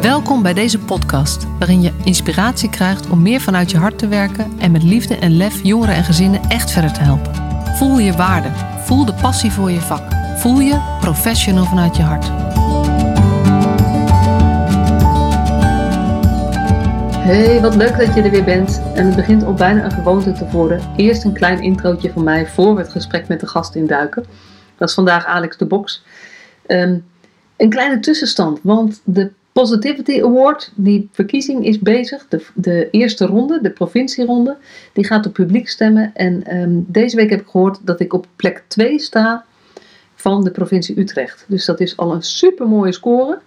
Welkom bij deze podcast, waarin je inspiratie krijgt om meer vanuit je hart te werken en met liefde en lef jongeren en gezinnen echt verder te helpen. Voel je waarde, voel de passie voor je vak, voel je professional vanuit je hart. Hey, wat leuk dat je er weer bent. En het begint al bijna een gewoonte te worden. Eerst een klein introotje van mij voor we het gesprek met de gast induiken. Dat is vandaag Alex de Box. Um, een kleine tussenstand, want de Positivity Award, die verkiezing is bezig. De, de eerste ronde, de provincieronde, die gaat op publiek stemmen. En um, deze week heb ik gehoord dat ik op plek 2 sta van de provincie Utrecht. Dus dat is al een super mooie score,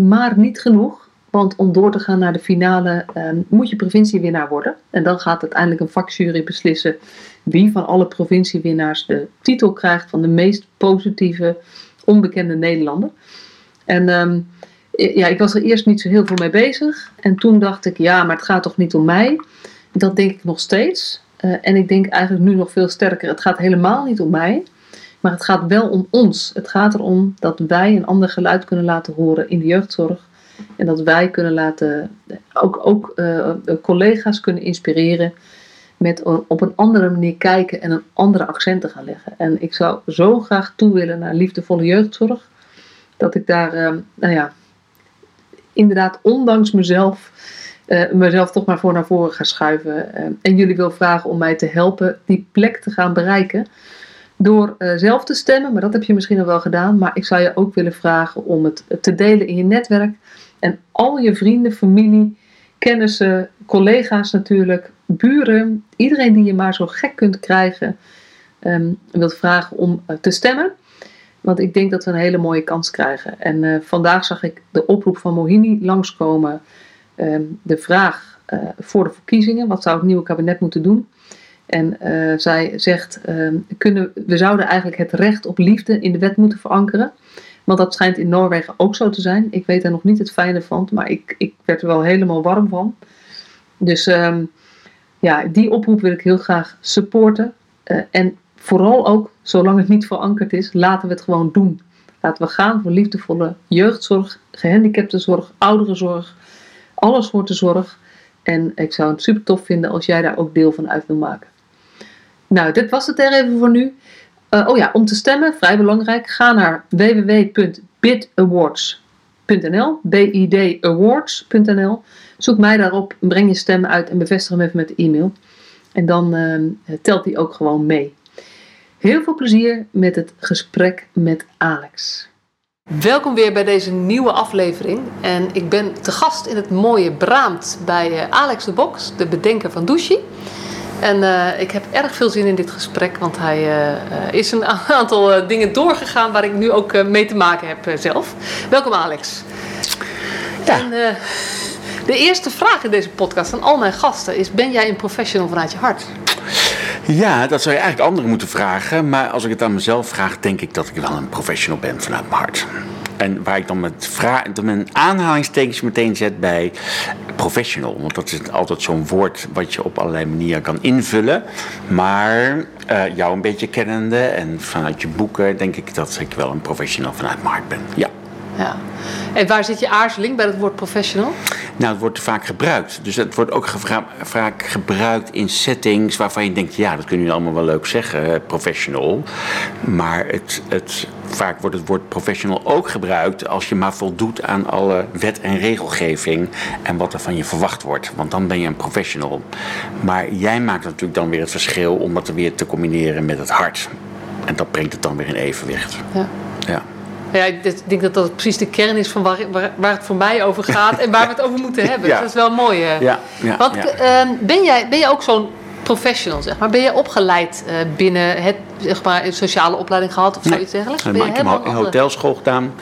maar niet genoeg. Want om door te gaan naar de finale um, moet je provinciewinnaar worden. En dan gaat uiteindelijk een vakjury beslissen wie van alle provinciewinnaars de titel krijgt van de meest positieve onbekende Nederlander. En um, ja, ik was er eerst niet zo heel veel mee bezig. En toen dacht ik, ja, maar het gaat toch niet om mij? Dat denk ik nog steeds. Uh, en ik denk eigenlijk nu nog veel sterker, het gaat helemaal niet om mij. Maar het gaat wel om ons. Het gaat erom dat wij een ander geluid kunnen laten horen in de jeugdzorg. En dat wij kunnen laten, ook, ook uh, collega's kunnen inspireren met op een andere manier kijken en een andere accenten gaan leggen. En ik zou zo graag toe willen naar liefdevolle jeugdzorg, dat ik daar, uh, nou ja, inderdaad, ondanks mezelf, uh, mezelf toch maar voor naar voren ga schuiven. Uh, en jullie wil vragen om mij te helpen die plek te gaan bereiken. Door uh, zelf te stemmen, maar dat heb je misschien al wel gedaan. Maar ik zou je ook willen vragen om het te delen in je netwerk. En al je vrienden, familie, kennissen, collega's natuurlijk, buren, iedereen die je maar zo gek kunt krijgen, um, wilt vragen om te stemmen. Want ik denk dat we een hele mooie kans krijgen. En uh, vandaag zag ik de oproep van Mohini langskomen. Uh, de vraag uh, voor de verkiezingen. Wat zou het nieuwe kabinet moeten doen? En uh, zij zegt, ehm, kunnen, we zouden eigenlijk het recht op liefde in de wet moeten verankeren. Want dat schijnt in Noorwegen ook zo te zijn. Ik weet er nog niet het fijne van, maar ik, ik werd er wel helemaal warm van. Dus um, ja, die oproep wil ik heel graag supporten. en vooral ook, zolang het niet verankerd is, laten we het gewoon doen. Laten we gaan voor liefdevolle jeugdzorg, gehandicaptenzorg, ouderenzorg, alle soorten zorg. En ik zou het super tof vinden als jij daar ook deel van uit wil maken. Nou, dit was het er even voor nu. Uh, oh ja, om te stemmen, vrij belangrijk, ga naar www.bidawards.nl, bidawards.nl. Zoek mij daarop, breng je stem uit en bevestig hem even met de e-mail. En dan uh, telt die ook gewoon mee. Heel veel plezier met het gesprek met Alex. Welkom weer bij deze nieuwe aflevering. En ik ben te gast in het mooie Braamt bij eh, Alex de Box, de bedenker van Douchy. En uh, ik heb erg veel zin in dit gesprek, want hij uh, is een aantal dingen doorgegaan waar ik nu ook mee te maken heb zelf. Welkom Alex. Ja. En, de eerste vraag in deze podcast aan al mijn gasten is: Ben jij een professional vanuit je hart? Ja, dat zou je eigenlijk anderen moeten vragen. Maar als ik het aan mezelf vraag, denk ik dat ik wel een professional ben vanuit mijn hart. En waar ik dan met mijn aanhalingstekens meteen zet bij professional. Want dat is altijd zo'n woord wat je op allerlei manieren kan invullen. Maar uh, jou een beetje kennende en vanuit je boeken denk ik dat ik wel een professional vanuit mijn hart ben. Ja. Ja. En waar zit je aarzeling bij het woord professional? Nou, het wordt vaak gebruikt. Dus het wordt ook vaak gebruikt in settings waarvan je denkt: ja, dat kunnen jullie allemaal wel leuk zeggen, professional. Maar het, het, vaak wordt het woord professional ook gebruikt als je maar voldoet aan alle wet en regelgeving en wat er van je verwacht wordt. Want dan ben je een professional. Maar jij maakt natuurlijk dan weer het verschil om dat weer te combineren met het hart. En dat brengt het dan weer in evenwicht. Ja. ja. Ja, ik denk dat dat precies de kern is van waar, waar, waar het voor mij over gaat en waar we het over moeten hebben. Ja. dat is wel mooi. Ja, ja, Want ja. Uh, ben, jij, ben jij ook zo'n professional, zeg maar? Ben je opgeleid uh, binnen het, zeg maar, een sociale opleiding gehad of zoiets dergelijks? Nee, ik heb een hotelschool gedaan.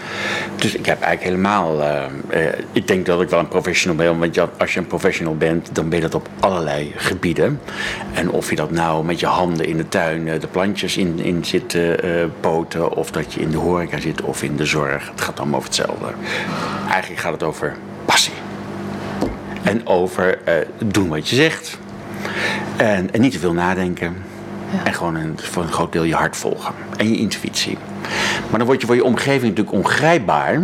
Dus ik heb eigenlijk helemaal... Uh, uh, ik denk dat ik wel een professional ben. Want je, als je een professional bent, dan ben je dat op allerlei gebieden. En of je dat nou met je handen in de tuin de plantjes in, in zit poten... of dat je in de horeca zit of in de zorg. Het gaat allemaal over hetzelfde. Eigenlijk gaat het over passie. En over doen wat je zegt. En, en niet te veel nadenken. Ja. En gewoon een, voor een groot deel je hart volgen. En je intuïtie. Maar dan word je voor je omgeving natuurlijk ongrijpbaar.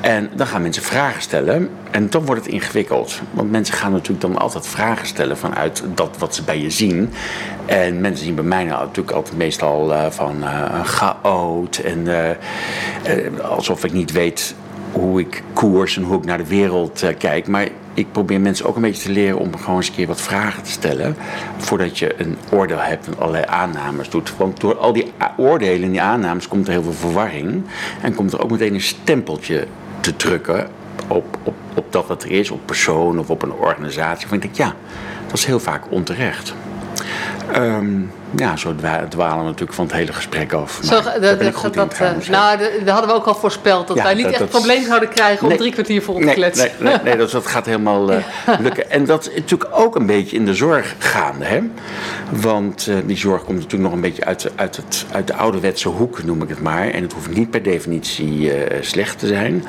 En dan gaan mensen vragen stellen. En dan wordt het ingewikkeld. Want mensen gaan natuurlijk dan altijd vragen stellen vanuit dat wat ze bij je zien. En mensen zien bij mij nou natuurlijk altijd meestal uh, van uh, chaot. En uh, alsof ik niet weet hoe ik koers en hoe ik naar de wereld kijk. Maar ik probeer mensen ook een beetje te leren om gewoon eens een keer wat vragen te stellen. Voordat je een oordeel hebt en allerlei aannames doet. Want door al die oordelen en die aannames komt er heel veel verwarring. En komt er ook meteen een stempeltje te drukken op, op, op dat wat er is, op persoon of op een organisatie. Want ik denk, ja, dat is heel vaak onterecht. Um, ja, zo dwalen natuurlijk van het hele gesprek af. Zo, dat, dat, dat, uh, nou, dat hadden we ook al voorspeld. Dat wij niet echt het probleem zouden krijgen om drie kwartier vol te nee, kletsen. Nee, nee, dat, dat, gaat helemaal uh, lukken. En dat is natuurlijk ook een beetje in de zorg gaande. Hè? Want uh, die zorg komt natuurlijk nog een beetje uit, uit, het, uit de ouderwetse hoek, noem ik het maar. En het hoeft niet per definitie slecht te zijn.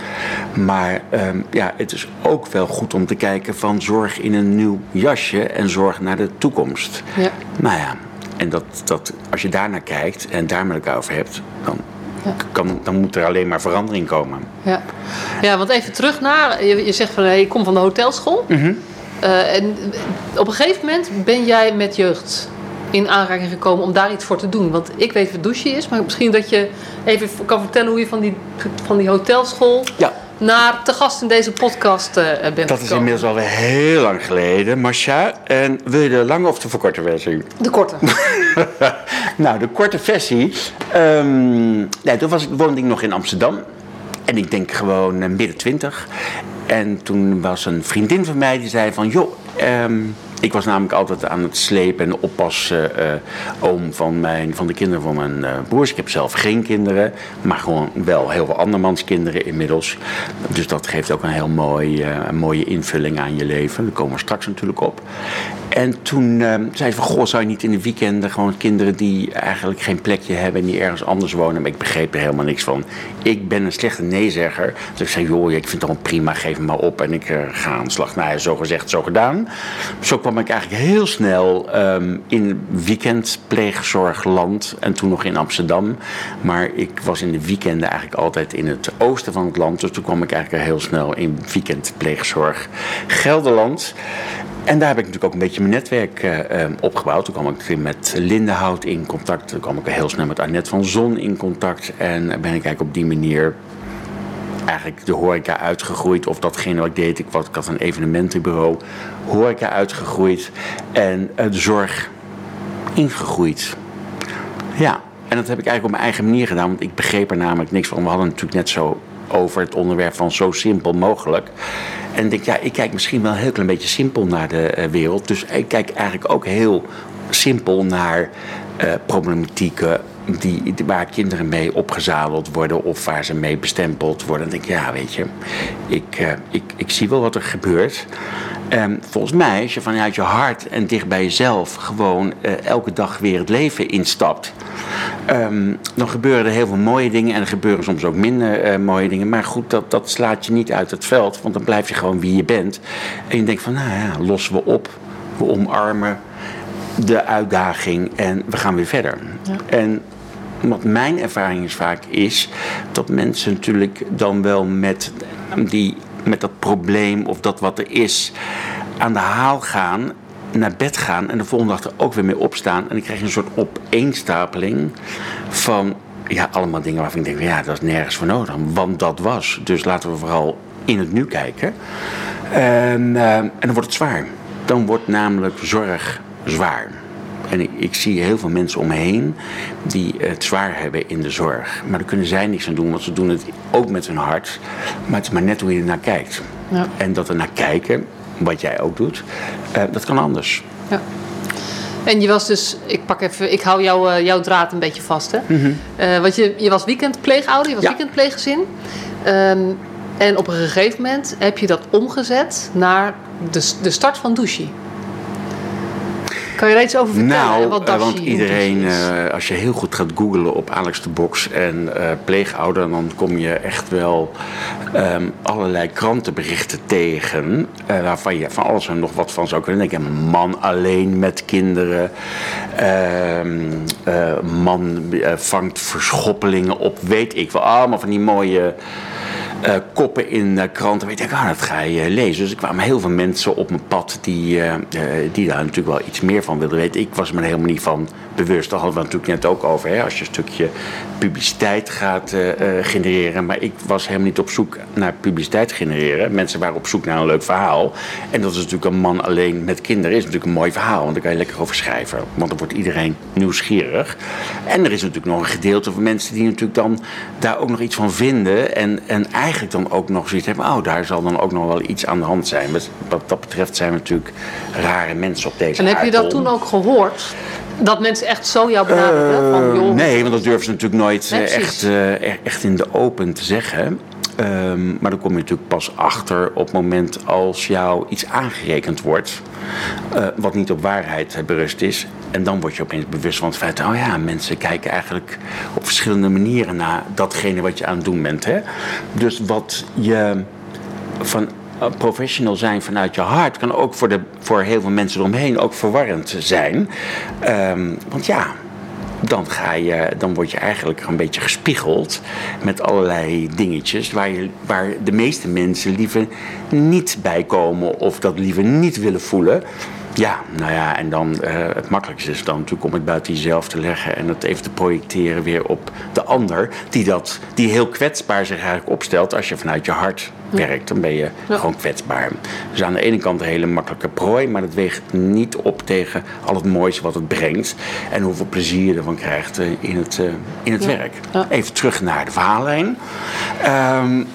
Maar um, ja, het is ook wel goed om te kijken van zorg in een nieuw jasje en zorg naar de toekomst. Ja. Nou ja, en dat, dat, als je daarnaar kijkt en daar met elkaar over hebt, dan, ja. kan, dan moet er alleen maar verandering komen. Ja, ja want even terug naar, je, je zegt van je komt van de hotelschool. Mm -hmm. uh, en op een gegeven moment ben jij met jeugd in aanraking gekomen om daar iets voor te doen? Want ik weet wat douche is, maar misschien dat je even kan vertellen hoe je van die, van die hotelschool ja. naar te gast in deze podcast uh, bent Dat gekomen. is inmiddels alweer heel lang geleden, Masha. En wil je de lange of de verkorte versie? De korte. nou, de korte versie. Um, nee, toen was, woonde ik nog in Amsterdam. En ik denk gewoon uh, midden twintig. En toen was een vriendin van mij die zei van... joh, um, ik was namelijk altijd aan het slepen en oppassen uh, oom van, mijn, van de kinderen van mijn uh, broers. Ik heb zelf geen kinderen, maar gewoon wel heel veel andermans kinderen inmiddels. Dus dat geeft ook een heel mooi, uh, een mooie invulling aan je leven. Daar komen we straks natuurlijk op. En toen zei ze van, goh, zou je niet in de weekenden gewoon kinderen die eigenlijk geen plekje hebben en die ergens anders wonen. Maar ik begreep er helemaal niks van. Ik ben een slechte neezegger. Dus ik zei, joh, ik vind het gewoon prima, geef me maar op en ik ga aan slag. Nou zo gezegd, zo gedaan. Zo kwam ik eigenlijk heel snel um, in weekendpleegzorgland en toen nog in Amsterdam. Maar ik was in de weekenden eigenlijk altijd in het oosten van het land. Dus toen kwam ik eigenlijk heel snel in weekendpleegzorg Gelderland. En daar heb ik natuurlijk ook een beetje mijn netwerk uh, opgebouwd. Toen kwam ik met Lindenhout in contact. Toen kwam ik heel snel met Annette van Zon in contact. En ben ik eigenlijk op die manier eigenlijk de horeca uitgegroeid. Of datgene wat ik deed. Ik, had een evenementenbureau. Horeca uitgegroeid. En uh, de zorg ingegroeid. Ja, en dat heb ik eigenlijk op mijn eigen manier gedaan. Want ik begreep er namelijk niks van. We hadden natuurlijk net zo over het onderwerp van zo simpel mogelijk. En ik denk, ja, ik kijk misschien wel een heel klein beetje simpel naar de uh, wereld. Dus ik kijk eigenlijk ook heel simpel naar uh, problematieken die, waar kinderen mee opgezadeld worden of waar ze mee bestempeld worden. Dan denk ik, ja, weet je, ik, uh, ik, ik zie wel wat er gebeurt. Um, volgens mij, als je vanuit je hart en dicht bij jezelf gewoon uh, elke dag weer het leven instapt, um, dan gebeuren er heel veel mooie dingen en er gebeuren soms ook minder uh, mooie dingen. Maar goed, dat, dat slaat je niet uit het veld, want dan blijf je gewoon wie je bent. En je denkt van, nou ja, lossen we op, we omarmen de uitdaging en we gaan weer verder. Ja. En wat mijn ervaring is vaak is dat mensen natuurlijk dan wel met, die, met dat probleem of dat wat er is aan de haal gaan, naar bed gaan en de volgende dag er ook weer mee opstaan. En ik krijg een soort opeenstapeling van ja, allemaal dingen waarvan ik denk, ja, dat is nergens voor nodig. Want dat was. Dus laten we vooral in het nu kijken. En, uh, en dan wordt het zwaar. Dan wordt namelijk zorg zwaar. En ik, ik, zie heel veel mensen om me heen die het zwaar hebben in de zorg. Maar daar kunnen zij niks aan doen, want ze doen het ook met hun hart. Maar het is maar net hoe je er naar kijkt. Ja. En dat er naar kijken, wat jij ook doet, uh, dat kan anders. Ja. En je was dus, ik pak even, ik hou jou, uh, jouw draad een beetje vast. Hè? Mm -hmm. uh, want je, je was weekendpleegouder, je was Ja. weekendpleeggezin. Um, en op een gegeven moment heb je dat omgezet naar de, de start van Douchi. Kan je daar iets over vertellen? Nou, en wat Dashi want iedereen, uh, als je heel goed gaat googlen op Alex de Box en uh, pleegouder, dan kom je echt wel um, allerlei krantenberichten tegen. waarvan je van alles en nog wat van zou kunnen denken. Een man alleen met kinderen. Um, man vangt verschoppelingen op, weet ik wel. Allemaal van die mooie eh, koppen in uh, kranten. Ik denk, ah, dat ga je lezen. Dus er kwamen heel veel mensen op mijn pad die, die daar natuurlijk wel iets meer van wilden weten. Ik was me helemaal niet van bewust. Daar hadden we natuurlijk net ook over. Hè? Als je een stukje publiciteit gaat genereren. Maar ik was helemaal niet op zoek naar publiciteit genereren. Mensen waren op zoek naar een leuk verhaal. En dat is natuurlijk een man alleen met kinderen. Is natuurlijk een mooi verhaal. Want daar kan je lekker over schrijven. Want dan wordt iedereen nieuwsgierig. En er is natuurlijk nog een gedeelte van mensen die natuurlijk dan daar ook nog iets van vinden. En, en eigenlijk dan ook nog zoiets hebben. Oh, daar zal dan ook nog wel iets aan de hand zijn. Wat dat betreft zijn we natuurlijk rare mensen op deze En heb je dat toen ook gehoord? Dat mensen echt zo jou benaderden? van, joh, nee, want dat durven ze natuurlijk nooit echt, uh, echt in de open te zeggen. Um, maar dan kom je natuurlijk pas achter op het moment als jou iets aangerekend wordt. Uh, wat niet op waarheid berust is. En dan word je opeens bewust van het feit, oh ja, mensen kijken eigenlijk op verschillende manieren naar datgene wat je aan het doen bent. Hè? Dus wat je van professional zijn vanuit je hart kan ook voor, de, voor heel veel mensen eromheen ook verwarrend zijn. Um, want ja, dan, ga je, dan word je eigenlijk een beetje gespiegeld met allerlei dingetjes waar, je, waar de meeste mensen liever niet bij komen of dat liever niet willen voelen. Ja, nou ja, en dan uh, het makkelijkste is dan natuurlijk om het buiten jezelf te leggen en het even te projecteren weer op de ander, die, dat, die heel kwetsbaar zich eigenlijk opstelt als je vanuit je hart werkt. Dan ben je gewoon kwetsbaar. Dus aan de ene kant een hele makkelijke prooi, maar dat weegt niet op tegen al het moois wat het brengt en hoeveel plezier je ervan krijgt uh, in het, uh, in het werk. Even terug naar de verhaallijn. Um,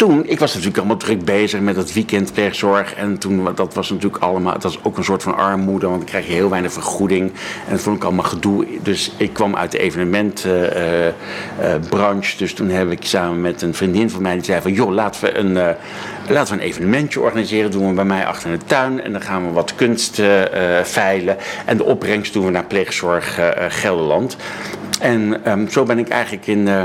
toen, ik was natuurlijk allemaal druk bezig met het weekendpleegzorg. En toen, dat was natuurlijk allemaal, dat was ook een soort van armoede, want dan krijg je heel weinig vergoeding. En dat vond ik allemaal gedoe. Dus ik kwam uit de evenementbranche. Uh, dus toen heb ik samen met een vriendin van mij, die zei van, joh, laten we een, uh, laten we een evenementje organiseren. Doen we bij mij achter in de tuin. En dan gaan we wat kunst veilen. En de opbrengst doen we naar pleegzorg Gelderland. En um, zo ben ik eigenlijk in uh,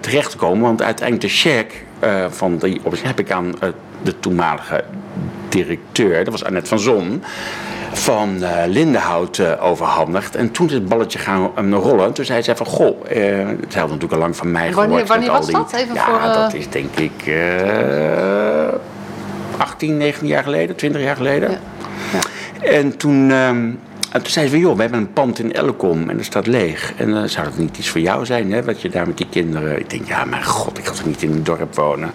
terechtgekomen, want uiteindelijk de cheque uh, van die heb ik aan de toenmalige directeur, dat was Annette van Zon, van uh, Lindenhout overhandigd. En toen is het balletje gaan rollen. Toen zei zij van, goh, ze had natuurlijk al lang van mij wanneer, gehoord. Wanneer was die, dat? Even ja, voor, dat is denk ik 18, 19 jaar geleden, 20 jaar geleden. Ja. Ja. En toen... Um, en toen zei ze van, joh, we hebben een pand in Elkom en dat staat leeg. En uh, zou dat niet iets voor jou zijn, hè, wat je daar met die kinderen... Ik denk, ja, mijn god, ik ga toch niet in een dorp wonen.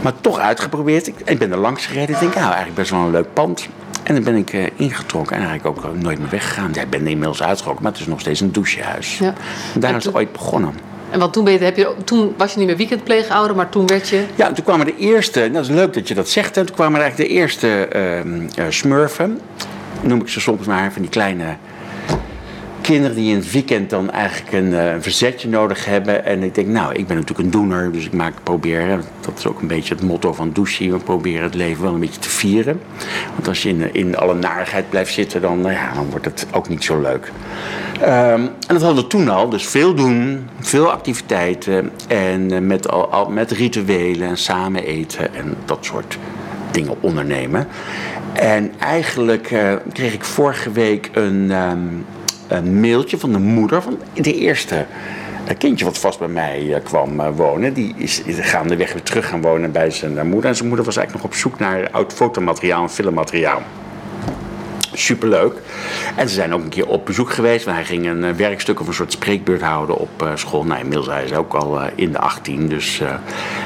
Maar toch uitgeprobeerd. Ik, ik ben er langs gereden. Ik denk, nou, eigenlijk best wel een leuk pand. En dan ben ik uh, ingetrokken en eigenlijk ook nooit meer weggegaan. Ja, ik ben inmiddels uitgetrokken, maar het is nog steeds een douchehuis. Ja. En daar is het ooit begonnen. En wat toen, ben je, heb je, toen was je niet meer weekendpleegouder, maar toen werd je... Ja, toen kwamen de eerste, dat is leuk dat je dat zegt, hè, toen kwamen er eigenlijk de eerste uh, smurfen noem ik ze soms maar, van die kleine kinderen die in het weekend dan eigenlijk een, een, verzetje nodig hebben. En ik denk, nou, ik ben natuurlijk een doener, dus ik maak, probeer, dat is ook een beetje het motto van Douche, we proberen het leven wel een beetje te vieren. Want als je in, in alle narigheid blijft zitten, dan, nou ja, dan wordt het ook niet zo leuk. Um, en dat hadden we toen al, dus veel doen, veel activiteiten en uh, met, al, met rituelen en samen eten en dat soort ondernemen. En eigenlijk uh, kreeg ik vorige week een, um, een, mailtje van de moeder van de eerste kindje wat vast bij mij uh, kwam wonen. Die is gaandeweg weer terug gaan wonen bij zijn moeder. En zijn moeder was eigenlijk nog op zoek naar oud fotomateriaal en filmmateriaal superleuk. En ze zijn ook een keer op bezoek geweest. Hij ging een uh, werkstuk of een soort spreekbeurt houden op uh, school. Nou, inmiddels hij is ook al uh, in de 18, dus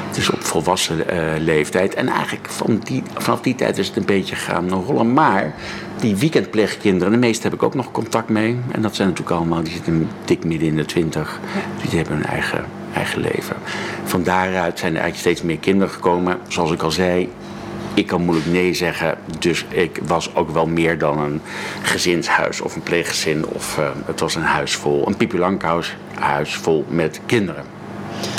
het is op volwassen leeftijd. En eigenlijk van die, vanaf die tijd is het een beetje gaan rollen. Maar die weekendpleegkinderen, de meeste heb ik ook nog contact mee. En dat zijn natuurlijk allemaal, die zitten dik midden in de 20. Dus die hebben hun eigen, eigen leven. Van daaruit zijn er eigenlijk steeds meer kinderen gekomen. Zoals ik al zei, ik kan moeilijk nee zeggen. Dus ik was ook wel meer dan een gezinshuis of een pleeggezin. Of uh, het was een huis vol, een Pipi huis vol met kinderen.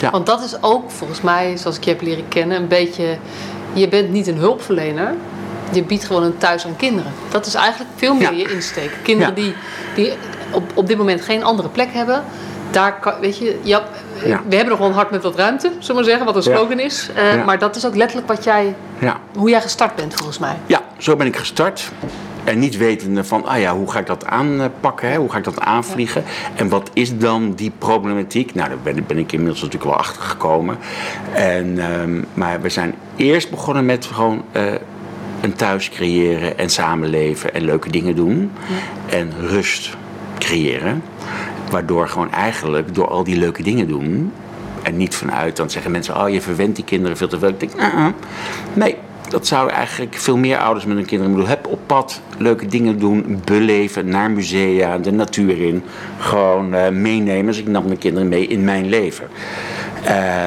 Ja. Want dat is ook volgens mij, zoals ik je heb leren kennen, een beetje... Je bent niet een hulpverlener. Je biedt gewoon een thuis aan kinderen. Dat is eigenlijk veel meer je insteek. Kinderen die, die op, op dit moment geen andere plek hebben. Daar kan, weet je, ja, ja. We hebben nog wel een hart met wat ruimte, zullen we maar zeggen, wat een slogan is. Uh, maar dat is ook letterlijk wat jij, hoe jij gestart bent volgens mij. Ja, zo ben ik gestart. En niet wetende van, ah ja, hoe ga ik dat aanpakken? Hè? Hoe ga ik dat aanvliegen? En wat is dan die problematiek? Nou, daar ben, ben ik inmiddels natuurlijk wel achter gekomen. En, ehm, maar we zijn eerst begonnen met gewoon uh, een thuis creëren en samenleven en leuke dingen doen. En rust creëren. Waardoor gewoon eigenlijk door al die leuke dingen doen. En niet vanuit, dan zeggen mensen, oh je verwendt die kinderen veel te veel. Ik denk, uh nee, dat zouden eigenlijk veel meer ouders met hun kinderen moeten doen. Heb op pad leuke dingen doen, beleven, naar musea, de natuur in. Gewoon uh, meenemen. Dus ik nam mijn kinderen mee in mijn leven.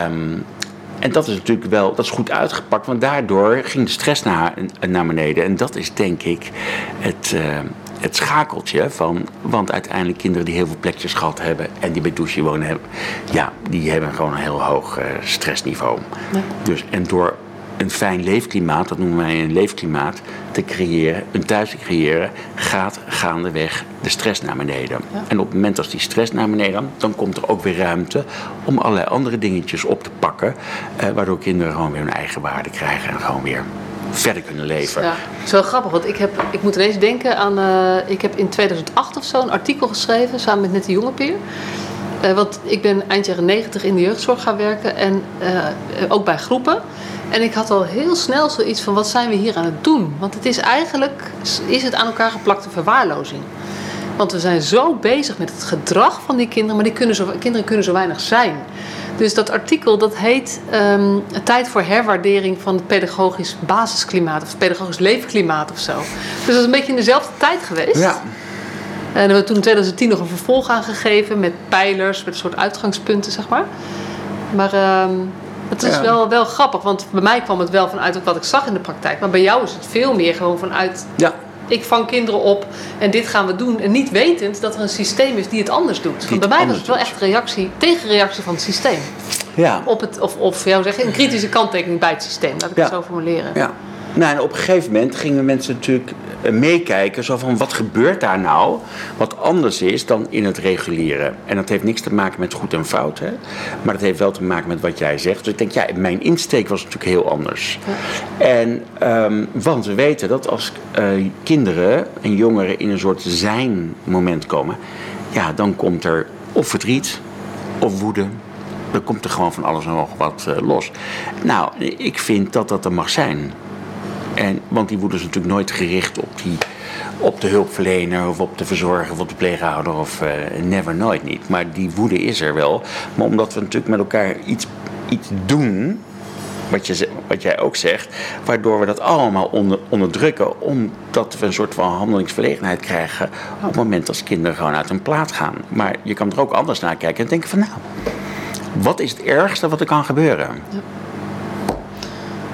Um, en dat is natuurlijk wel dat is goed uitgepakt, want daardoor ging de stress naar, naar beneden. En dat is denk ik het, uh, het schakeltje van. Want uiteindelijk kinderen die heel veel plekjes gehad hebben en die bij douche wonen hebben, ja, die hebben gewoon een heel hoog uh, stressniveau. Dus, en door een fijn leefklimaat, dat noemen wij een leefklimaat, te creëren, een thuis te creëren, gaat gaandeweg de stress naar beneden. En op het moment dat die stress naar beneden, dan komt er ook weer ruimte om allerlei andere dingetjes op te pakken, eh, waardoor kinderen gewoon weer hun eigen waarde krijgen en gewoon weer verder kunnen leven. Ja, zo grappig, want ik, heb, ik moet ineens denken aan, uh, ik heb in 2008 of zo een artikel geschreven samen met Nette Jongepeer. Uh, want ik ben eind jaren 90 in de jeugdzorg gaan werken en uh, ook bij groepen. En ik had al heel snel zoiets van, wat zijn we hier aan het doen? Want het is eigenlijk, is het aan elkaar geplakte verwaarlozing. Want we zijn zo bezig met het gedrag van die kinderen, maar die kunnen zo, kinderen kunnen zo weinig zijn. Dus dat artikel dat heet um, Tijd voor herwaardering van het pedagogisch basisklimaat of het pedagogisch leefklimaat of zo. Dus dat is een beetje in dezelfde tijd geweest. Ja. En we hebben toen in 2010 nog een vervolg aangegeven met pijlers, met een soort uitgangspunten, zeg maar. Maar um, het is wel, wel grappig, want bij mij kwam het wel vanuit wat ik zag in de praktijk. Maar bij jou is het veel meer gewoon vanuit. Ja. Ik vang kinderen op en dit gaan we doen. En niet wetend dat er een systeem is die het anders doet. Want bij mij was het wel echt reactie, tegenreactie van het systeem. Ja. Op het, of, of jou zeggen, een kritische kanttekening bij het systeem. Laat ik het zo formuleren. Ja. Nou, en op een gegeven moment gingen mensen natuurlijk eh, meekijken. Zo van, wat gebeurt daar nou? Wat anders is dan in het reguleren. En dat heeft niks te maken met goed en fout. Hè? Maar dat heeft wel te maken met wat jij zegt. Dus ik denk, ja, mijn insteek was natuurlijk heel anders. En, um, want we weten dat als uh, kinderen en jongeren in een soort zijn moment komen... Ja, dan komt er of verdriet of woede dan komt er gewoon van alles en nog wat uh, los. Nou, ik vind dat dat er mag zijn. En, want die woede is natuurlijk nooit gericht op, die, op de hulpverlener of op de verzorger of op de pleeghouder of uh, never nooit niet. Maar die woede is er wel. Maar omdat we natuurlijk met elkaar iets, iets doen, wat, je, wat jij ook zegt, waardoor we dat allemaal onder, onderdrukken, omdat we een soort van handelingsverlegenheid krijgen op het moment als kinderen gewoon uit hun plaat gaan. Maar je kan er ook anders naar kijken en denken van nou, wat is het ergste wat er kan gebeuren?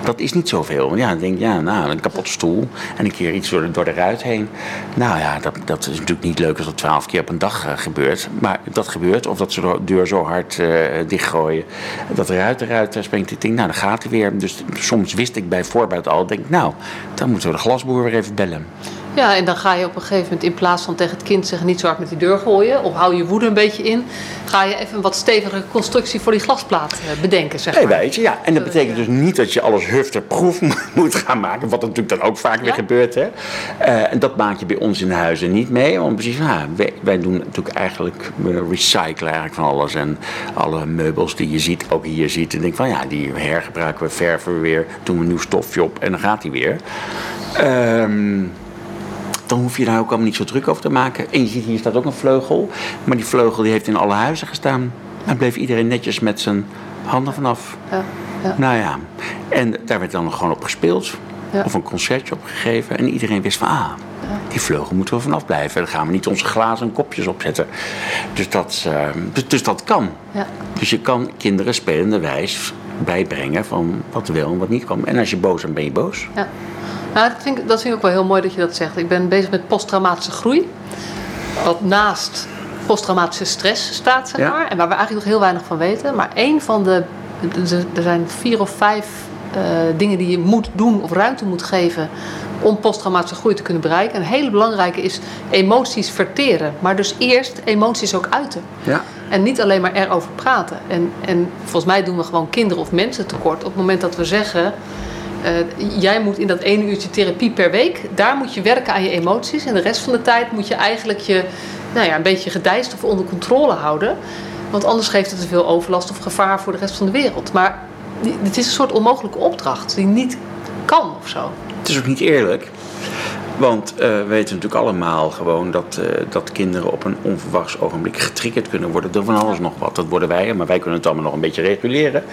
Dat is niet zoveel. Ja, dan denk ja, nou, een kapot stoel en een keer iets door de, door de ruit heen. Nou ja, dat, dat is natuurlijk niet leuk als dat twaalf keer op een dag uh, gebeurt. Maar dat gebeurt, of dat ze de deur zo hard uh, dichtgooien, dat de ruit eruit springt. Ik denk, nou, dan gaat hij weer. Dus soms wist ik bij voorbaat al, denk nou, dan moeten we de glasboer weer even bellen. Ja, en dan ga je op een gegeven moment in plaats van tegen het kind zeggen niet zo hard met die deur gooien of hou je woede een beetje in, ga je even een wat stevige constructie voor die glasplaat eh, bedenken. Zeg maar. Nee, weet je, ja. En dat betekent dus niet dat je alles hufterproef moet gaan maken, wat natuurlijk dan ook vaak weer gebeurt. Hè. Uh, en dat maak je bij ons in huizen niet mee, want precies, nou, wij, wij, doen natuurlijk eigenlijk, we recyclen eigenlijk van alles en alle meubels die je ziet, ook hier ziet, en denk van ja, die hergebruiken we, verven we weer, doen we een nieuw stofje op en dan gaat die weer. Um, dan hoef je daar ook allemaal niet zo druk over te maken. En je ziet, hier staat ook een vleugel. Maar die vleugel die heeft in alle huizen gestaan. En bleef iedereen netjes met zijn handen vanaf. Ja, ja. Nou ja, en daar werd dan gewoon op gespeeld. Ja. Of een concertje op gegeven. En iedereen wist van, ah, die vleugel moeten we vanaf blijven. Daar gaan we niet onze glazen en kopjes opzetten. Dus dat, uh, dus, dus, dat kan. Ja. Dus je kan kinderen spelende wijs bijbrengen van wat wil en wat niet kan. En als je boos bent, ben je boos. Ja. Nou, dat vind, ik, dat vind ik ook wel heel mooi dat je dat zegt. Ik ben bezig met posttraumatische groei. Wat naast posttraumatische stress staat, zeg maar. En waar we eigenlijk nog heel weinig van weten. Maar één van de... Er zijn vier of vijf uh, dingen die je moet doen of ruimte moet geven om posttraumatische groei te kunnen bereiken. Een hele belangrijke is emoties verteren. Maar dus eerst emoties ook uiten. Ja. En niet alleen maar erover praten. En, en volgens mij doen we gewoon kinderen of mensen tekort op het moment dat we zeggen eh, jij moet in dat ene uurtje therapie per week, daar moet je werken aan je emoties. En de rest van de tijd moet je eigenlijk je nou ja, een beetje gedijst of onder controle houden. Want anders geeft het te veel overlast of gevaar voor de rest van de wereld. Maar het is een soort onmogelijke opdracht die niet kan of zo. Het is ook niet eerlijk. Want uh, we weten natuurlijk allemaal gewoon dat, uh, dat kinderen op een onverwachts ogenblik getriggerd kunnen worden door van alles nog wat. Dat worden wij, maar wij kunnen het allemaal nog een beetje reguleren.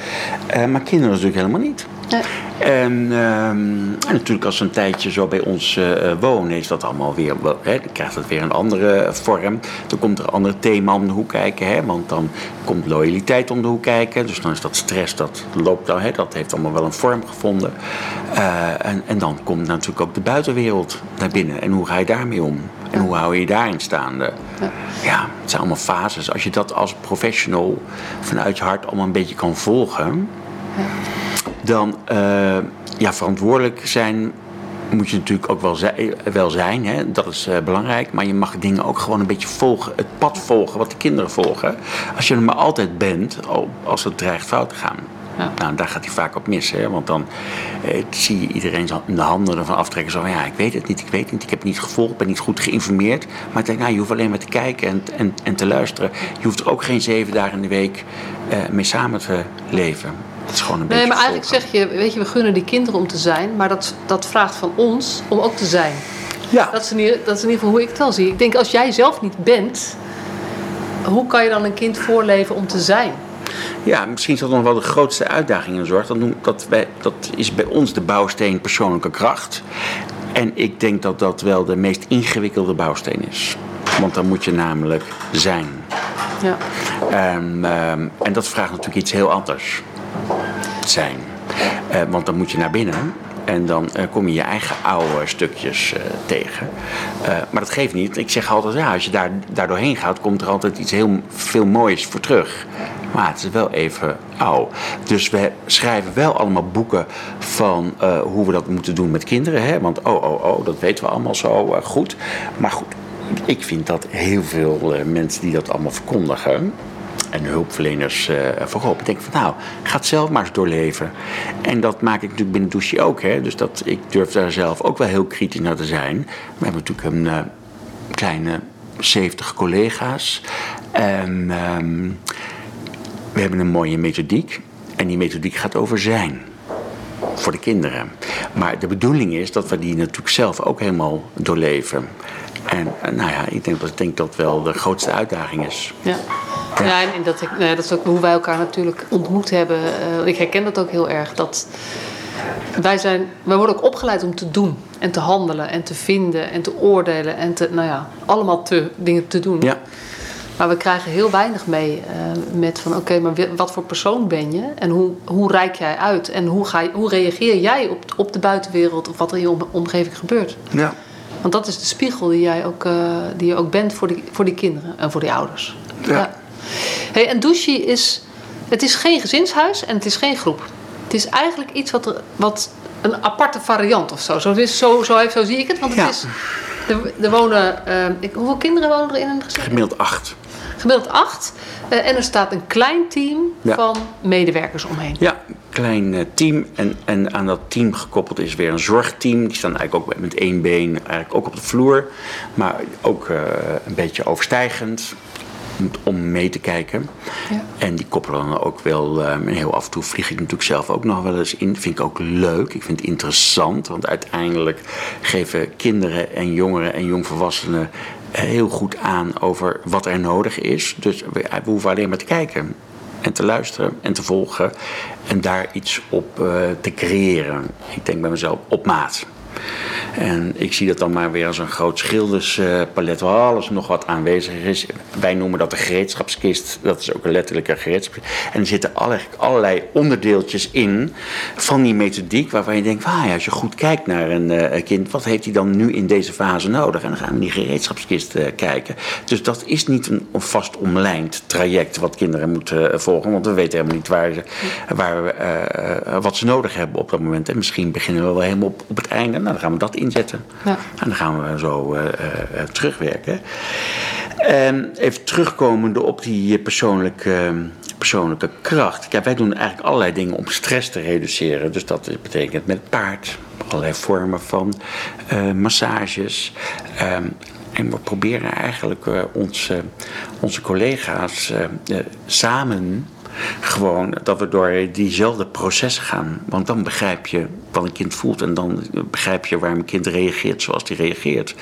Maar kinderen natuurlijk helemaal niet. Ja. En, um, en, natuurlijk als ze een tijdje zo bij ons uh, wonen, is dat allemaal weer, hè, dan krijgt het weer een andere vorm. Dan komt er een ander thema om de hoek kijken, hè, want dan komt loyaliteit om de hoek kijken. Dus dan is dat stress, dat loopt dan, hè, dat heeft allemaal wel een vorm gevonden. Uh, en, en dan komt natuurlijk ook de buitenwereld naar binnen. En hoe ga je daarmee om? En hoe hou je je daarin staande? Ja. ja, het zijn allemaal fases. Als je dat als professional vanuit je hart allemaal een beetje kan volgen. Dan uh, ja, verantwoordelijk zijn moet je natuurlijk ook wel, wel zijn. Hè? Dat is uh, belangrijk. Maar je mag dingen ook gewoon een beetje volgen. Het pad volgen wat de kinderen volgen. Als je er maar altijd bent, als het dreigt fout te gaan. Ja. Nou, daar gaat hij vaak op mis. Hè? Want dan eh, zie je iedereen zo in de handen ervan aftrekken. Zo van, ja, ik weet het niet, ik weet het niet. Ik heb het niet gevolgd, ben niet goed geïnformeerd. Maar ik denk, nou, je hoeft alleen maar te kijken en, en, en te luisteren. Je hoeft er ook geen zeven dagen in de week uh, mee samen te leven. Het is gewoon een nee, maar eigenlijk zeg je, weet je, we gunnen die kinderen om te zijn, maar dat, dat vraagt van ons om ook te zijn. Ja. Dat is, in, dat is in ieder geval hoe ik het wel zie. Ik denk, als jij zelf niet bent, hoe kan je dan een kind voorleven om te zijn? Ja, misschien is dat nog wel de grootste uitdaging in zorg. Dat, dat, wij, dat is bij ons de bouwsteen persoonlijke kracht. En ik denk dat dat wel de meest ingewikkelde bouwsteen is. Want dan moet je namelijk zijn. Ja. Um, um, en dat vraagt natuurlijk iets heel anders zijn. Uh, want dan moet je naar binnen en dan uh, kom je je eigen oude stukjes uh, tegen. maar dat geeft niet. Ik zeg altijd, ja, als je daar, daar doorheen gaat, komt er altijd iets heel veel moois voor terug. Maar het is wel even oud. Dus we schrijven wel allemaal boeken van hoe we dat moeten doen met kinderen. Hè? Want oh, oh, oh, dat weten we allemaal zo goed. Maar goed, ik vind dat heel veel mensen die dat allemaal verkondigen en hulpverleners uh, voor Ik denk van nou, ga het zelf maar eens doorleven. En dat maak ik natuurlijk binnen douche ook. Hè. Dus dat, ik durf daar zelf ook wel heel kritisch naar te zijn. We hebben natuurlijk een uh, kleine 70 collega's. En um, we hebben een mooie methodiek. En die methodiek gaat over zijn. Voor de kinderen. Maar de bedoeling is dat we die natuurlijk zelf ook helemaal doorleven. En nou ja, ik denk, dat, ik denk dat wel de grootste uitdaging is. Ja. Ja, en dat, ik, dat is ook hoe wij elkaar natuurlijk ontmoet hebben. Uh, ik herken dat ook heel erg. Dat wij, zijn, wij worden ook opgeleid om te doen en te handelen en te vinden en te oordelen en te, nou ja, allemaal te, dingen te doen. Ja. Maar we krijgen heel weinig mee uh, met van oké, maar wat voor persoon ben je en hoe, hoe reik jij uit en hoe, ga je, hoe reageer jij op, op de buitenwereld of wat er in je omgeving gebeurt. Ja. Want dat is de spiegel die jij ook, uh, die je ook bent voor die, voor die kinderen en voor die ouders. ja. ja. Hey, en douche is, het is geen gezinshuis en het is geen groep. Het is eigenlijk iets wat, wat een aparte variant of zo. Zo, is, zo, zo, zo zie ik het. Want het is, er, er wonen, uh, ik, hoeveel kinderen wonen er in een gezin? Gemiddeld acht. Gemiddeld acht. Uh, en er staat een klein team van medewerkers omheen. Ja, klein uh, team. En, en aan dat team gekoppeld is weer een zorgteam. Die staan eigenlijk ook met één been eigenlijk ook op de vloer. Maar ook een beetje overstijgend om mee te kijken. Ja. En die koppelen dan ook wel. Um, en heel af en toe vlieg ik natuurlijk zelf ook nog wel eens in. Vind ik ook leuk. Ik vind het interessant. Want uiteindelijk geven kinderen en jongeren en jongvolwassenen heel goed aan over wat er nodig is. Dus we, we hoeven alleen maar te kijken en te luisteren en te volgen en daar iets op uh, te creëren. Ik denk bij mezelf op maat. En ik zie dat dan maar weer als een groot schilderspalet waar alles nog wat aanwezig is. Wij noemen dat de gereedschapskist. Dat is ook een letterlijke gereedschapskist. En er zitten allerlei onderdeeltjes in van die methodiek waarvan je denkt, ja, als je goed kijkt naar een uh, kind, wat heeft hij dan nu in deze fase nodig? En dan gaan we die gereedschapskist uh, kijken. Dus dat is niet een, een vast omlijnd traject wat kinderen moeten uh, volgen, want we weten helemaal niet waar waar, wat ze nodig hebben op dat moment. En misschien beginnen we wel helemaal op, op het einde. Nou, dan gaan we dat inzetten. Ja. En dan gaan we zo uh, uh, terugwerken. En even terugkomende op die persoonlijke persoonlijke kracht. Kijk, wij doen eigenlijk allerlei dingen om stress te reduceren. Dus dat betekent met paard, allerlei vormen van uh, massages. Ehm, en we proberen eigenlijk onze, onze collega's samen gewoon dat we door diezelfde processen gaan. Want dan begrijp je wat een kind voelt en dan begrijp je waarom een kind reageert zoals hij reageert.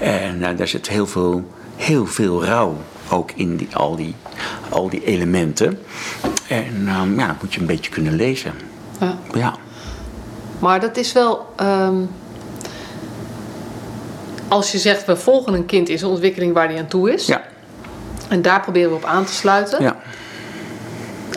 En uh, daar zit heel veel, heel veel rouw ook in die, al, die, al die elementen. En um, ja, dat moet je een beetje kunnen lezen. Ja. ja. Maar dat is wel. Um, als je zegt we volgen een kind in zijn ontwikkeling waar hij aan toe is. Ja. En daar proberen we op aan te sluiten. Ja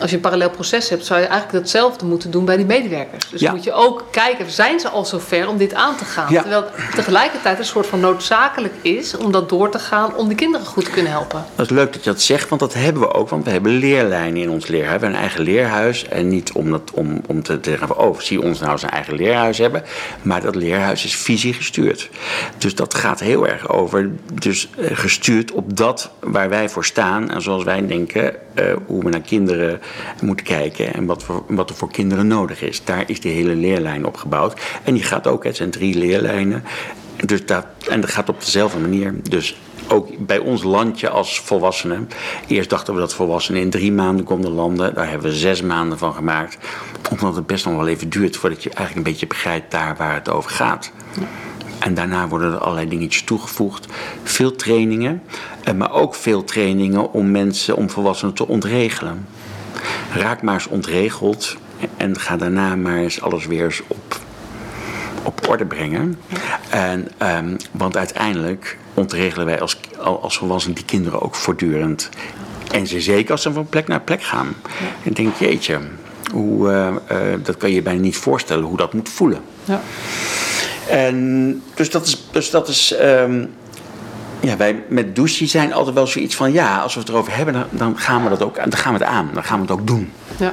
als je een parallel proces hebt, zou je eigenlijk hetzelfde moeten doen bij die medewerkers. Dus Ja. moet je ook kijken, zijn ze al zover om dit aan te gaan? Ja. Terwijl het tegelijkertijd een soort van noodzakelijk is om dat door te gaan om die kinderen goed te kunnen helpen. Dat is leuk dat je dat zegt, want dat hebben we ook. Want we hebben leerlijnen in ons leerhuis. We hebben een eigen leerhuis. En niet om, dat, om, om te zeggen oh, zie ons nou zijn eigen leerhuis hebben. Maar dat leerhuis is visie gestuurd. Dus dat gaat heel erg over, dus eh, gestuurd op dat waar wij voor staan. En zoals wij denken, eh, hoe we naar kinderen moeten kijken. En wat, wat er voor kinderen nodig is. Daar is die hele leerlijn op gebouwd. En die gaat ook, het zijn drie leerlijnen. Dus dat, en dat gaat op dezelfde manier. Dus ook bij ons landje als volwassenen. Eerst dachten we dat volwassenen in drie maanden konden landen. Daar hebben we zes maanden van gemaakt. Omdat het best nog wel even duurt voordat je eigenlijk een beetje begrijpt daar waar het over gaat. En daarna worden er allerlei dingetjes toegevoegd. Veel trainingen, eh, maar ook veel trainingen om mensen, om volwassenen te ontregelen. Raak maar eens ontregeld en ga daarna maar eens alles weer eens op, op orde brengen. En, um, want uiteindelijk ontregelen wij als, als volwassenen die kinderen ook voortdurend. En ze zeker als ze van plek naar plek gaan. En denk, jeetje, hoe, uh, uh, dat kan je bijna niet voorstellen hoe dat moet voelen. Ja. En dus dat is. Dus dat is um, ja, wij met douche zijn altijd wel zoiets van ja, als we het erover hebben, dan, dan gaan we dat ook, dan gaan we het aan, dan gaan we het ook doen. Ja.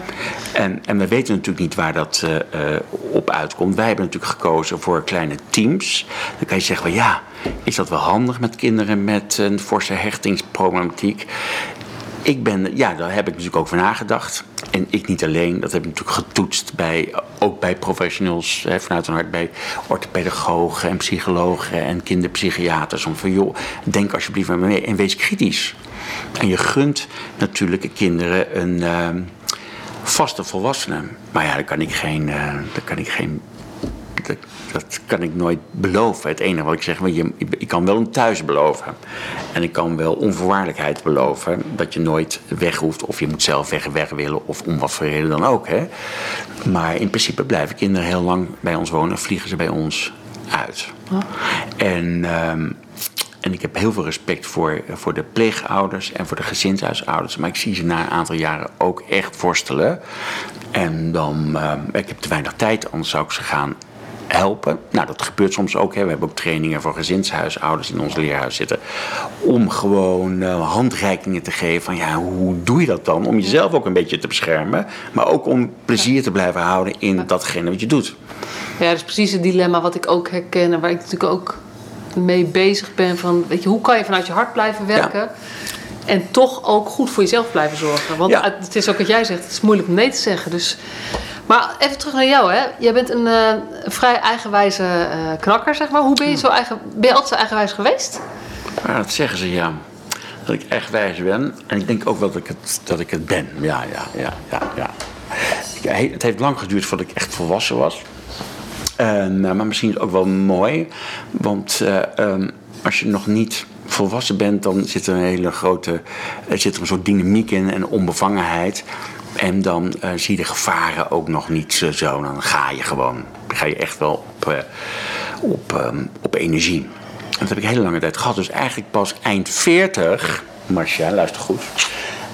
En, en we weten natuurlijk niet waar dat uh, uh, op uitkomt. Wij hebben natuurlijk gekozen voor kleine teams. Dan kan je zeggen van ja, is dat wel handig met kinderen met een forse hechtingsproblematiek? Ik ben, ja, daar heb ik natuurlijk ook over nagedacht. En ik niet alleen, dat heb ik natuurlijk getoetst bij, ook bij professionals hè, vanuit een hart, bij orthopedagogen en psychologen en kinderpsychiaters. Om van joh, denk alsjeblieft met me mee en wees kritisch. En je gunt natuurlijk kinderen een uh, vaste volwassene. Maar ja, daar kan ik geen, uh, daar kan ik geen dat, dat, kan ik nooit beloven. Het enige wat ik zeg, je, ik kan wel een thuis beloven. En ik kan wel onvoorwaardelijkheid beloven. Dat je nooit weg hoeft of je moet zelf weg, weg willen of om wat voor reden dan ook. Hè. Maar in principe blijven kinderen heel lang bij ons wonen. Vliegen ze bij ons uit. Oh. En... Um, en ik heb heel veel respect voor, voor de pleegouders en voor de gezinshuisouders. Maar ik zie ze na een aantal jaren ook echt worstelen. En dan, uh, ik heb te weinig tijd, anders zou ik ze gaan helpen. Nou, dat gebeurt soms ook. Hè. We hebben ook trainingen voor gezinshuisouders in ons leerhuis zitten. Om gewoon uh, handreikingen te geven van ja, hoe doe je dat dan? Om jezelf ook een beetje te beschermen. Maar ook om plezier te blijven houden in datgene wat je doet. Ja, dat is precies het dilemma wat ik ook herken. En waar ik natuurlijk ook mee bezig ben. Van, weet je, hoe kan je vanuit je hart blijven werken? Ja. En toch ook goed voor jezelf blijven zorgen. Want Ja. het is ook wat jij zegt, het is moeilijk om nee te zeggen. Dus, maar even terug naar jou, hè. Jij bent een, uh, een vrij eigenwijze uh, knakker, zeg maar. Hoe ben je zo eigen... Ben je altijd zo eigenwijs geweest? Ja, dat zeggen ze, ja. Dat ik eigenwijs ben. En ik denk ook wel dat ik het, dat ik het ben. Ja, ja, ja, ja, ja. ja. Het heeft lang geduurd voordat ik echt volwassen was. En, uh, maar misschien is het ook wel mooi. Want um, als je nog niet volwassen bent, dan zit er een hele grote. Er zit er een soort dynamiek in en onbevangenheid. En dan uh, zie je de gevaren ook nog niet zo. Dan ga je gewoon. Dan ga je echt wel op, uh, op, um, op energie. En dat heb ik een hele lange tijd gehad. Dus eigenlijk pas eind 40, Marcia, luister goed.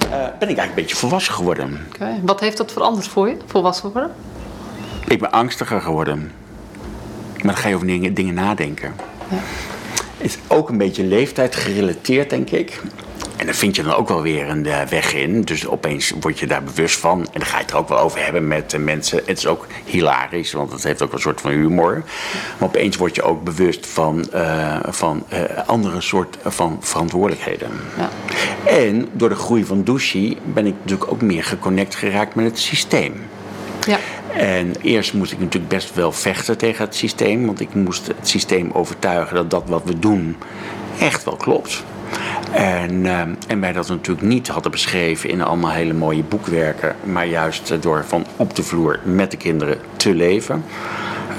Uh, ben ik eigenlijk een beetje volwassen geworden. Okay. Wat heeft dat veranderd voor je, volwassen worden? Ik ben angstiger geworden. Maar dan ga je over dingen, dingen nadenken. Ja is ook een beetje leeftijd gerelateerd, denk ik. En dan vind je dan ook wel weer een uh, weg in. Dus opeens word je daar bewust van. En dan ga je het er ook wel over hebben met uh, mensen. Het is ook hilarisch, want het heeft ook een soort van humor. Maar opeens word je ook bewust van, uh, van andere soort van verantwoordelijkheden. Ja. En door de groei van Douchi ben ik natuurlijk ook meer geconnect geraakt met het systeem. Ja. En eerst moest ik natuurlijk best wel vechten tegen het systeem. Want ik moest het systeem overtuigen dat dat wat we doen echt wel klopt. En, uh, en wij dat natuurlijk niet hadden beschreven in allemaal hele mooie boekwerken, maar juist door van op de vloer met de kinderen te leven.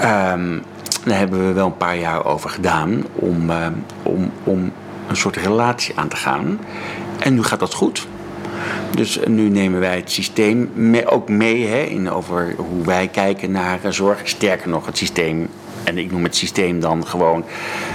Um, daar hebben we wel een paar jaar over gedaan om, uh, om, om een soort relatie aan te gaan. En nu gaat dat goed. Dus nu nemen wij het systeem ook mee hè, in over hoe wij kijken naar zorg. Sterker nog, het systeem en ik noem het systeem dan gewoon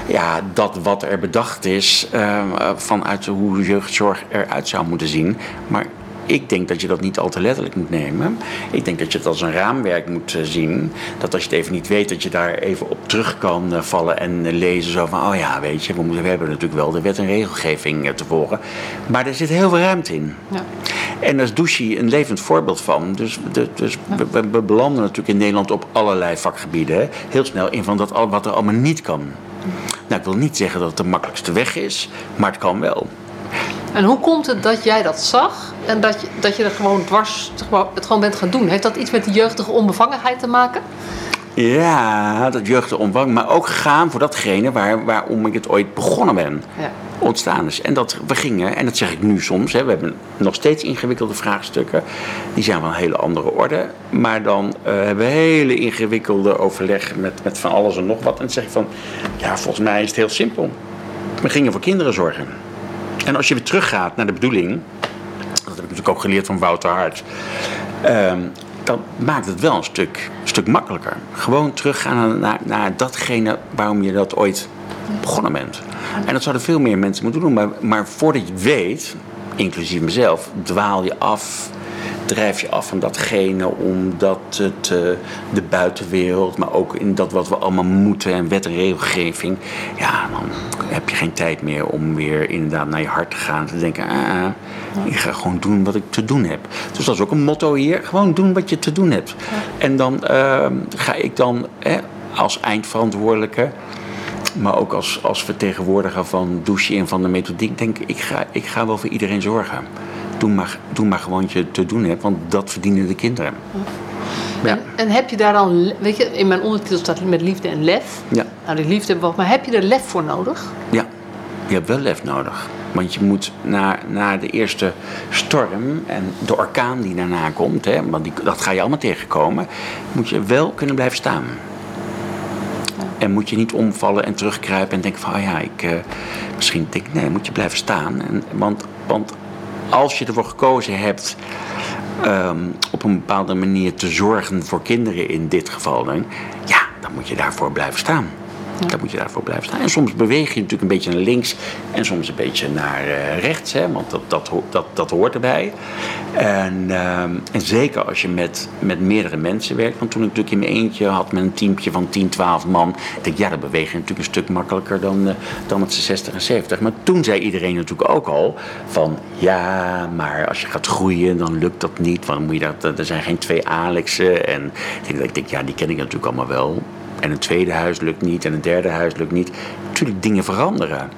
ja, dat wat er bedacht is uh, vanuit hoe jeugdzorg eruit zou moeten zien. Maar ik denk dat je dat niet al te letterlijk moet nemen. Ik denk dat je het als een raamwerk moet eh, zien. Dat als je het even niet weet, dat je daar even op terug kan eh, vallen en lezen. Zo van, oh ja, weet je, we, moeten, we hebben natuurlijk wel de wet en regelgeving te volgen. Maar er zit heel veel ruimte in. Ja. En daar is Douchy een levend voorbeeld van. Dus, dus we, we, belanden natuurlijk in Nederland op allerlei vakgebieden. Heel snel in van dat, wat er allemaal niet kan. Nou, ik wil niet zeggen dat het de makkelijkste weg is, maar het kan wel. En hoe komt het dat jij dat zag en dat je, dat je er gewoon dwars het gewoon bent gaan doen? Heeft dat iets met de jeugdige onbevangenheid te maken? Ja, dat jeugdige onbevangen, maar ook gegaan voor datgene waar, waarom ik het ooit begonnen ben. Ja. Ontstaan is. En dat we gingen, en dat zeg ik nu soms, hè, we hebben nog steeds ingewikkelde vraagstukken. Die zijn van een hele andere orde. Maar dan uh, hebben we hele ingewikkelde overleg met, met van alles en nog wat. En dan zeg ik van, ja, volgens mij is het heel simpel. We gingen voor kinderen zorgen. En als je weer teruggaat naar de bedoeling, dat heb ik natuurlijk ook geleerd van Wouter Hart, uh, dan maakt het wel een stuk, stuk makkelijker. Gewoon teruggaan naar, naar datgene waarom je dat ooit begonnen bent. En dat zouden veel meer mensen moeten doen. Maar, maar voordat je weet, inclusief mezelf, dwaal je af drijf je af van datgene omdat het uh, de buitenwereld, maar ook in dat wat we allemaal moeten en wet en regelgeving, ja, dan heb je geen tijd meer om weer inderdaad naar je hart te gaan. Te denken, ah, ah ik ga gewoon doen wat ik te doen heb. Dus dat is ook een motto hier, gewoon doen wat je te doen hebt. En dan uh, ga ik dan als eindverantwoordelijke maar ook als, als vertegenwoordiger van douche en van de methodiek, denk ik, ik ga, ik ga wel voor iedereen zorgen doe maar, doe maar gewoon wat je te doen hebt, want dat verdienen de kinderen. Ja. En, en, heb je daar dan, weet je, in mijn ondertitel staat met liefde en lef. Ja. Nou, die liefde hebben we maar heb je er lef voor nodig? Ja, je hebt wel lef nodig. Want je moet na, na de eerste storm en de orkaan die daarna komt, hè, want die, dat ga je allemaal tegenkomen, moet je wel kunnen blijven staan. En moet je niet omvallen en terugkruipen en denken van, oh ja, ik, uh, misschien denk nee, moet je blijven staan. En, want, want als je ervoor gekozen hebt um, op een bepaalde manier te zorgen voor kinderen in dit geval, dan, ja, dan moet je daarvoor blijven staan. Dan moet je daarvoor blijven staan. En soms beweeg je natuurlijk een beetje naar links en soms een beetje naar uh, rechts, hè, want dat, dat, dat, dat hoort erbij. En, uh, en zeker als je met, met meerdere mensen werkt. Want toen ik natuurlijk in mijn eentje had met een teampje van 10, 12 man. Ik ja, dan beweeg je natuurlijk een stuk makkelijker dan, uh, dan met z'n 60 en 70. Maar toen zei iedereen natuurlijk ook al van ja, maar als je gaat groeien, dan lukt dat niet. Want moet je dat, er zijn geen twee Alexen. En denk, ik denk, ja, die ken ik natuurlijk allemaal wel. En een tweede huis lukt niet en een derde huis lukt niet. Natuurlijk, dingen veranderen.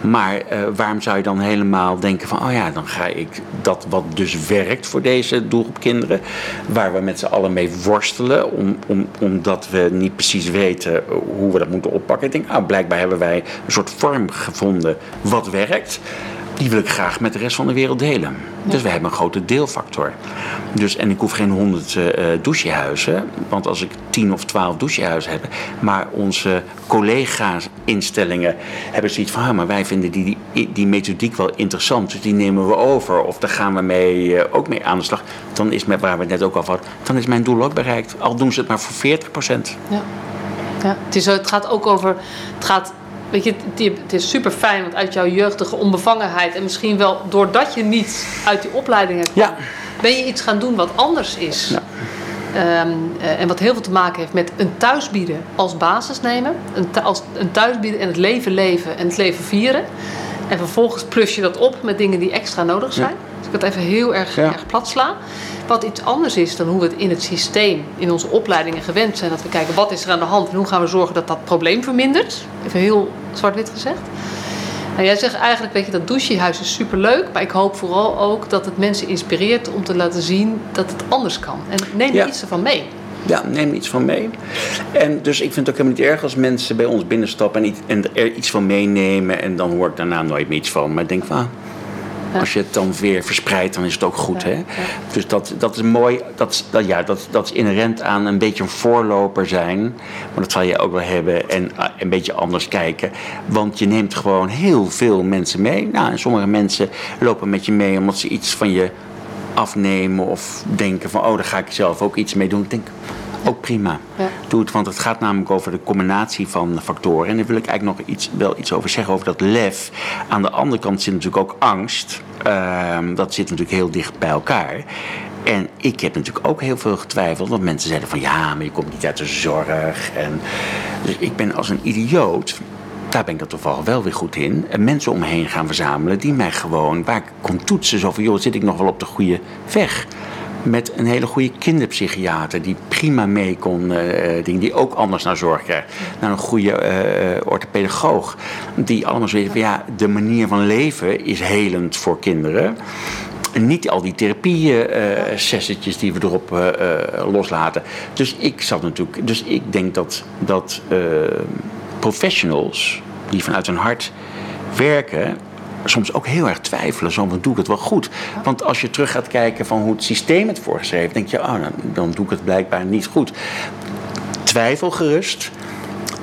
Maar uh, waarom zou je dan helemaal denken van, oh ja, dan ga ik dat wat dus werkt voor deze doelgroep kinderen, waar we met z'n allen mee worstelen, om, om, omdat we niet precies weten hoe we dat moeten oppakken. Ik denk, nou, blijkbaar hebben wij een soort vorm gevonden wat werkt die wil ik graag met de rest van de wereld delen. Dus we hebben een grote deelfactor. Dus, en ik hoef geen honderd uh, douchehuizen, want als ik tien of twaalf douchehuizen heb, maar onze collega-instellingen hebben zoiets van, ah, maar wij vinden die, die, die, methodiek wel interessant, dus die nemen we over, of daar gaan we mee, uh, ook mee aan de slag. Dan is, met, waar we het net ook al hadden, dan is mijn doel ook bereikt. Al doen ze het maar voor 40 procent. Ja. Ja, het, is, het gaat ook over, het gaat Weet je, het is super fijn, want uit jouw jeugdige onbevangenheid en misschien wel doordat je niet uit die opleidingen kwam, ja. ben je iets gaan doen wat anders is. Ja. Ehm, eh, en wat heel veel te maken heeft met een thuisbieden als basis nemen. Een, als, een thuisbieden en het leven leven en het leven vieren. En vervolgens plus je dat op met dingen die extra nodig zijn. Ik het even heel erg, Ja. erg plat sla. Wat iets anders is dan hoe we het in het systeem, in onze opleidingen gewend zijn. Dat we kijken wat is er aan de hand en hoe gaan we zorgen dat dat probleem vermindert. Even heel zwart-wit gezegd. Nou, jij zegt eigenlijk, weet je, dat douchehuis is superleuk. Maar ik hoop vooral ook dat het mensen inspireert om te laten zien dat het anders kan. En neem er Ja. iets ervan mee. Ja, neem iets van mee. En dus ik vind het ook helemaal niet erg als mensen bij ons binnenstappen en, iets- en er iets van meenemen. En dan hoor ik daarna nooit meer iets van. Maar ik denk van, ah. Als je het dan weer verspreidt, dan is het ook goed. Hè? Dus dat, dat is mooi. Dat, is- dat, ja, dat, dat is inherent aan een beetje een voorloper zijn. Maar dat zal je ook wel hebben. En ah, een beetje anders kijken. Want je neemt gewoon heel veel mensen mee. Nou, en sommige mensen lopen met je mee omdat ze iets van je afnemen. Of denken van, oh, daar ga ik zelf ook iets mee doen. Ik denk, ook prima. Ja. Doe het, want het gaat namelijk over de combinatie van factoren. En daar wil ik eigenlijk nog iets, wel iets over zeggen, over dat lef. Aan de andere kant zit natuurlijk ook angst. Ehm, dat zit natuurlijk heel dicht bij elkaar. En ik heb natuurlijk ook heel veel getwijfeld. Want mensen zeiden van ja, maar je komt niet uit de zorg. En, dus ik ben als een idioot. Daar ben ik er toevallig wel weer goed in. En mensen om me heen gaan verzamelen die mij gewoon, waar ik kon toetsen. Zo van joh, zit ik nog wel op de goede weg? Met een hele goede kinderpsychiater die prima mee kon, dingen die ook anders naar zorg krijgt. Naar een goede eh orthopedagoog. Die allemaal zo weten van ja, de manier van leven is helend voor kinderen. En niet al die therapie-sessietjes die we erop loslaten. Dus ik zat natuurlijk. Dus ik denk dat, dat professionals die vanuit hun hart werken. Soms ook heel erg twijfelen, zo doe ik het wel goed. Want als je terug gaat kijken van hoe het systeem het voorgeschreven, denk je, oh, dan, dan doe ik het blijkbaar niet goed. Twijfel gerust,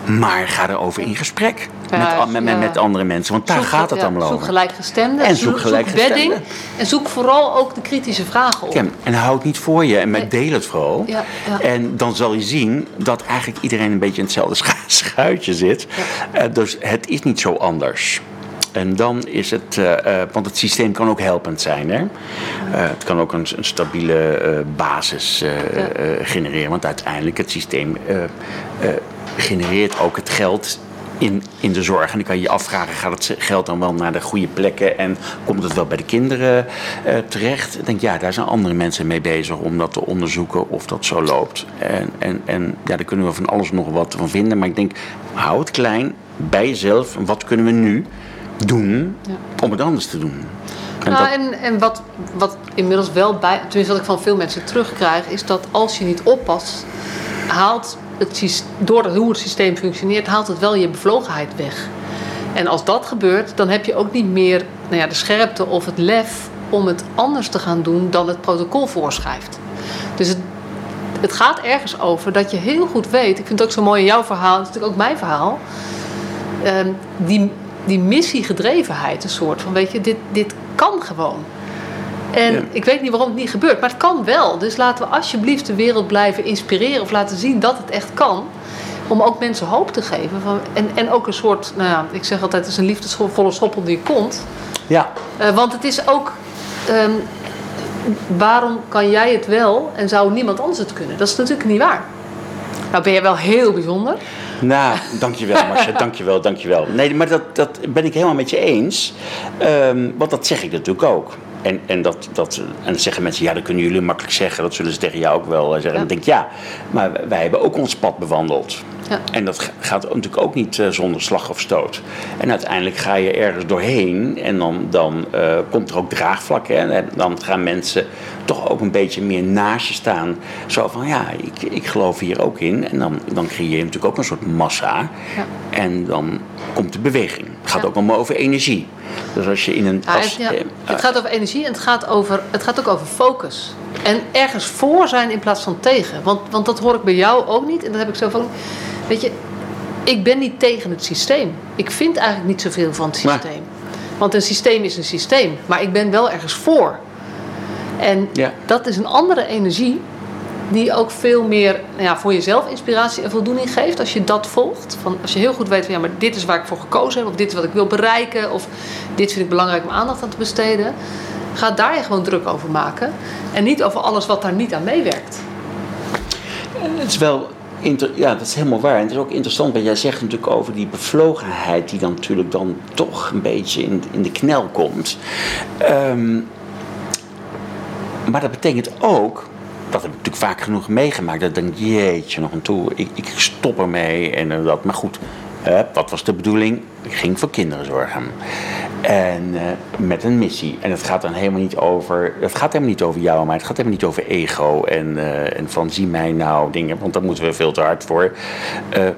maar ga erover in gesprek Ja, met, met, met, ja. met andere mensen. Want daar Zoek- gaat het ja, allemaal Zoek over. gelijkgestemden. En zoek gelijkgestemden. bedding. En zoek vooral ook de kritische vragen op. En hou het niet voor je en Nee. deel het vooral. Ja, ja. En dan zal je zien dat eigenlijk iedereen een beetje in hetzelfde schu- schuitje zit. Eh, dus het is niet zo anders. En dan is het, eh, eh, want het systeem kan ook helpend zijn. Hè? Eh, het kan ook een, een stabiele basis genereren. Want uiteindelijk het systeem genereert ook het geld in, in de zorg. En dan kan je je afvragen, gaat het geld dan wel naar de goede plekken en komt het wel bij de kinderen terecht? Ik denk, ja, daar zijn andere mensen mee bezig om dat te onderzoeken of dat zo loopt. En, en, en ja, daar kunnen we van alles nog wat van vinden. Maar ik denk, hou het klein bij jezelf. Wat kunnen we nu doen Ja. om het anders te doen? En Nou, dat- en, en wat, wat inmiddels wel bij, tenminste wat ik van veel mensen terugkrijg, is dat als je niet oppast, haalt het door hoe het systeem functioneert, haalt het wel je bevlogenheid weg. En als dat gebeurt, dan heb je ook niet meer nou ja, de scherpte of het lef om het anders te gaan doen dan het protocol voorschrijft. Dus het, het gaat ergens over dat je heel goed weet, ik vind het ook zo mooi in jouw verhaal, het is natuurlijk ook mijn verhaal, ehm, die, die missiegedrevenheid, een soort van, weet je, dit, dit kan gewoon. En Ja. ik weet niet waarom het niet gebeurt, maar het kan wel. Dus laten we alsjeblieft de wereld blijven inspireren of laten zien dat het echt kan. Om ook mensen hoop te geven. Van, en, en ook een soort, nou ja, ik zeg altijd, het is een liefdesvolle schop onder je kont. ja, Eh, want het is ook, ehm, waarom kan jij het wel en zou niemand anders het kunnen? Dat is natuurlijk niet waar. Nou ben je wel heel bijzonder. Nou, dankjewel Marcia, dankjewel, dankjewel. Nee, maar dat, dat ben ik helemaal met je eens. Ehm, want dat zeg ik natuurlijk ook. En, en, dat, dat, en dan zeggen mensen, ja, dat kunnen jullie makkelijk zeggen. Dat zullen ze tegen jou ook wel eh, zeggen. En dan denk ik, ja, maar wij hebben ook ons pad bewandeld. Ja. En dat ga- gaat natuurlijk ook niet eh, zonder slag of stoot. En uiteindelijk ga je ergens doorheen en dan, dan eh, komt er ook draagvlak. Hè? En dan gaan mensen toch ook een beetje meer naast je staan. Zo van, ja, ik, ik geloof hier ook in. En dan, dan creëer je natuurlijk ook een soort massa. Ja. En dan komt de beweging. Het gaat Ja. ook allemaal over energie. Dus als je in een... Ja, als, het, ja, eh, het gaat over energie en het gaat, over, het gaat ook over focus. En ergens voor zijn in plaats van tegen. Want, want dat hoor ik bij jou ook niet. En dat heb ik zo van. Weet je, ik ben niet tegen het systeem. Ik vind eigenlijk niet zoveel van het Maar- systeem. Want een systeem is een systeem. Maar ik ben wel ergens voor. En Ja. dat is een andere energie. Die ook veel meer nou ja, voor jezelf inspiratie en voldoening geeft. Als je dat volgt. Van, als je heel goed weet van ja, maar dit is waar ik voor gekozen heb. Of dit is wat ik wil bereiken. Of dit vind ik belangrijk om aandacht aan te besteden. Ga daar je gewoon druk over maken. En niet over alles wat daar niet aan meewerkt. Het is wel ja, dat is helemaal waar. En het is ook interessant, wat jij zegt natuurlijk over die bevlogenheid die dan natuurlijk dan toch een beetje in, in de knel komt. Ehm, maar dat betekent ook dat heb ik natuurlijk vaak genoeg meegemaakt. Dat ik denk, jeetje, nog een toe, ik, ik stop ermee en uh, dat. Maar goed, wat was de bedoeling? Ik ging voor kinderen zorgen. En uh, met een missie. En het gaat dan helemaal niet over. Het gaat helemaal niet over jou, maar het gaat helemaal niet over ego. En, uh, en van zie mij nou dingen. Want daar moeten we veel te hard voor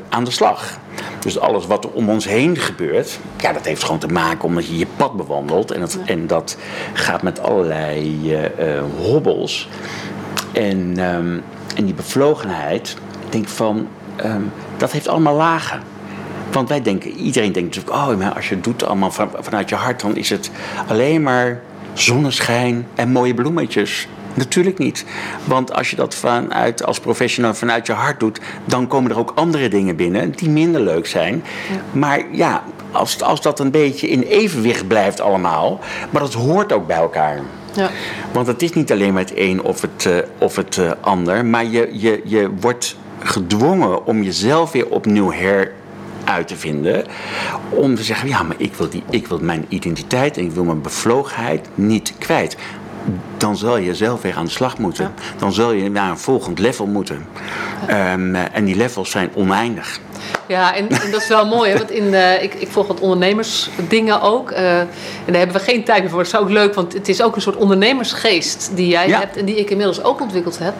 aan de slag. Dus alles wat er om ons heen gebeurt, ja, dat heeft gewoon te maken omdat je je pad bewandelt. En dat, en dat gaat met allerlei hobbels. En, um, en die bevlogenheid, ik denk van, um, dat heeft allemaal lagen. Want wij denken, iedereen denkt natuurlijk, oh, maar als je het doet allemaal van, vanuit je hart, dan is het alleen maar zonneschijn en mooie bloemetjes. Natuurlijk niet. Want als je dat vanuit, als professional vanuit je hart doet, dan komen er ook andere dingen binnen die minder leuk zijn. Ja. Maar ja, als, als dat een beetje in evenwicht blijft allemaal, maar dat hoort ook bij elkaar. Ja. Want het is niet alleen maar het een of het, uh, of het uh, ander, maar je, je, je wordt gedwongen om jezelf weer opnieuw her uit te vinden. Om te zeggen, ja, maar ik wil, die, ik wil mijn identiteit en ik wil mijn bevlogenheid niet kwijt. Dan zal je zelf weer aan de slag moeten. Ja. Dan zul je naar een volgend level moeten. Ja. Um, en die levels zijn oneindig. Ja, en, en, dat is wel mooi, hè? want in, uh, ik, ik volg wat ondernemersdingen ook. Uh, en daar hebben we geen tijd meer voor. Dat is ook leuk, want het is ook een soort ondernemersgeest die jij ja. hebt en die ik inmiddels ook ontwikkeld heb.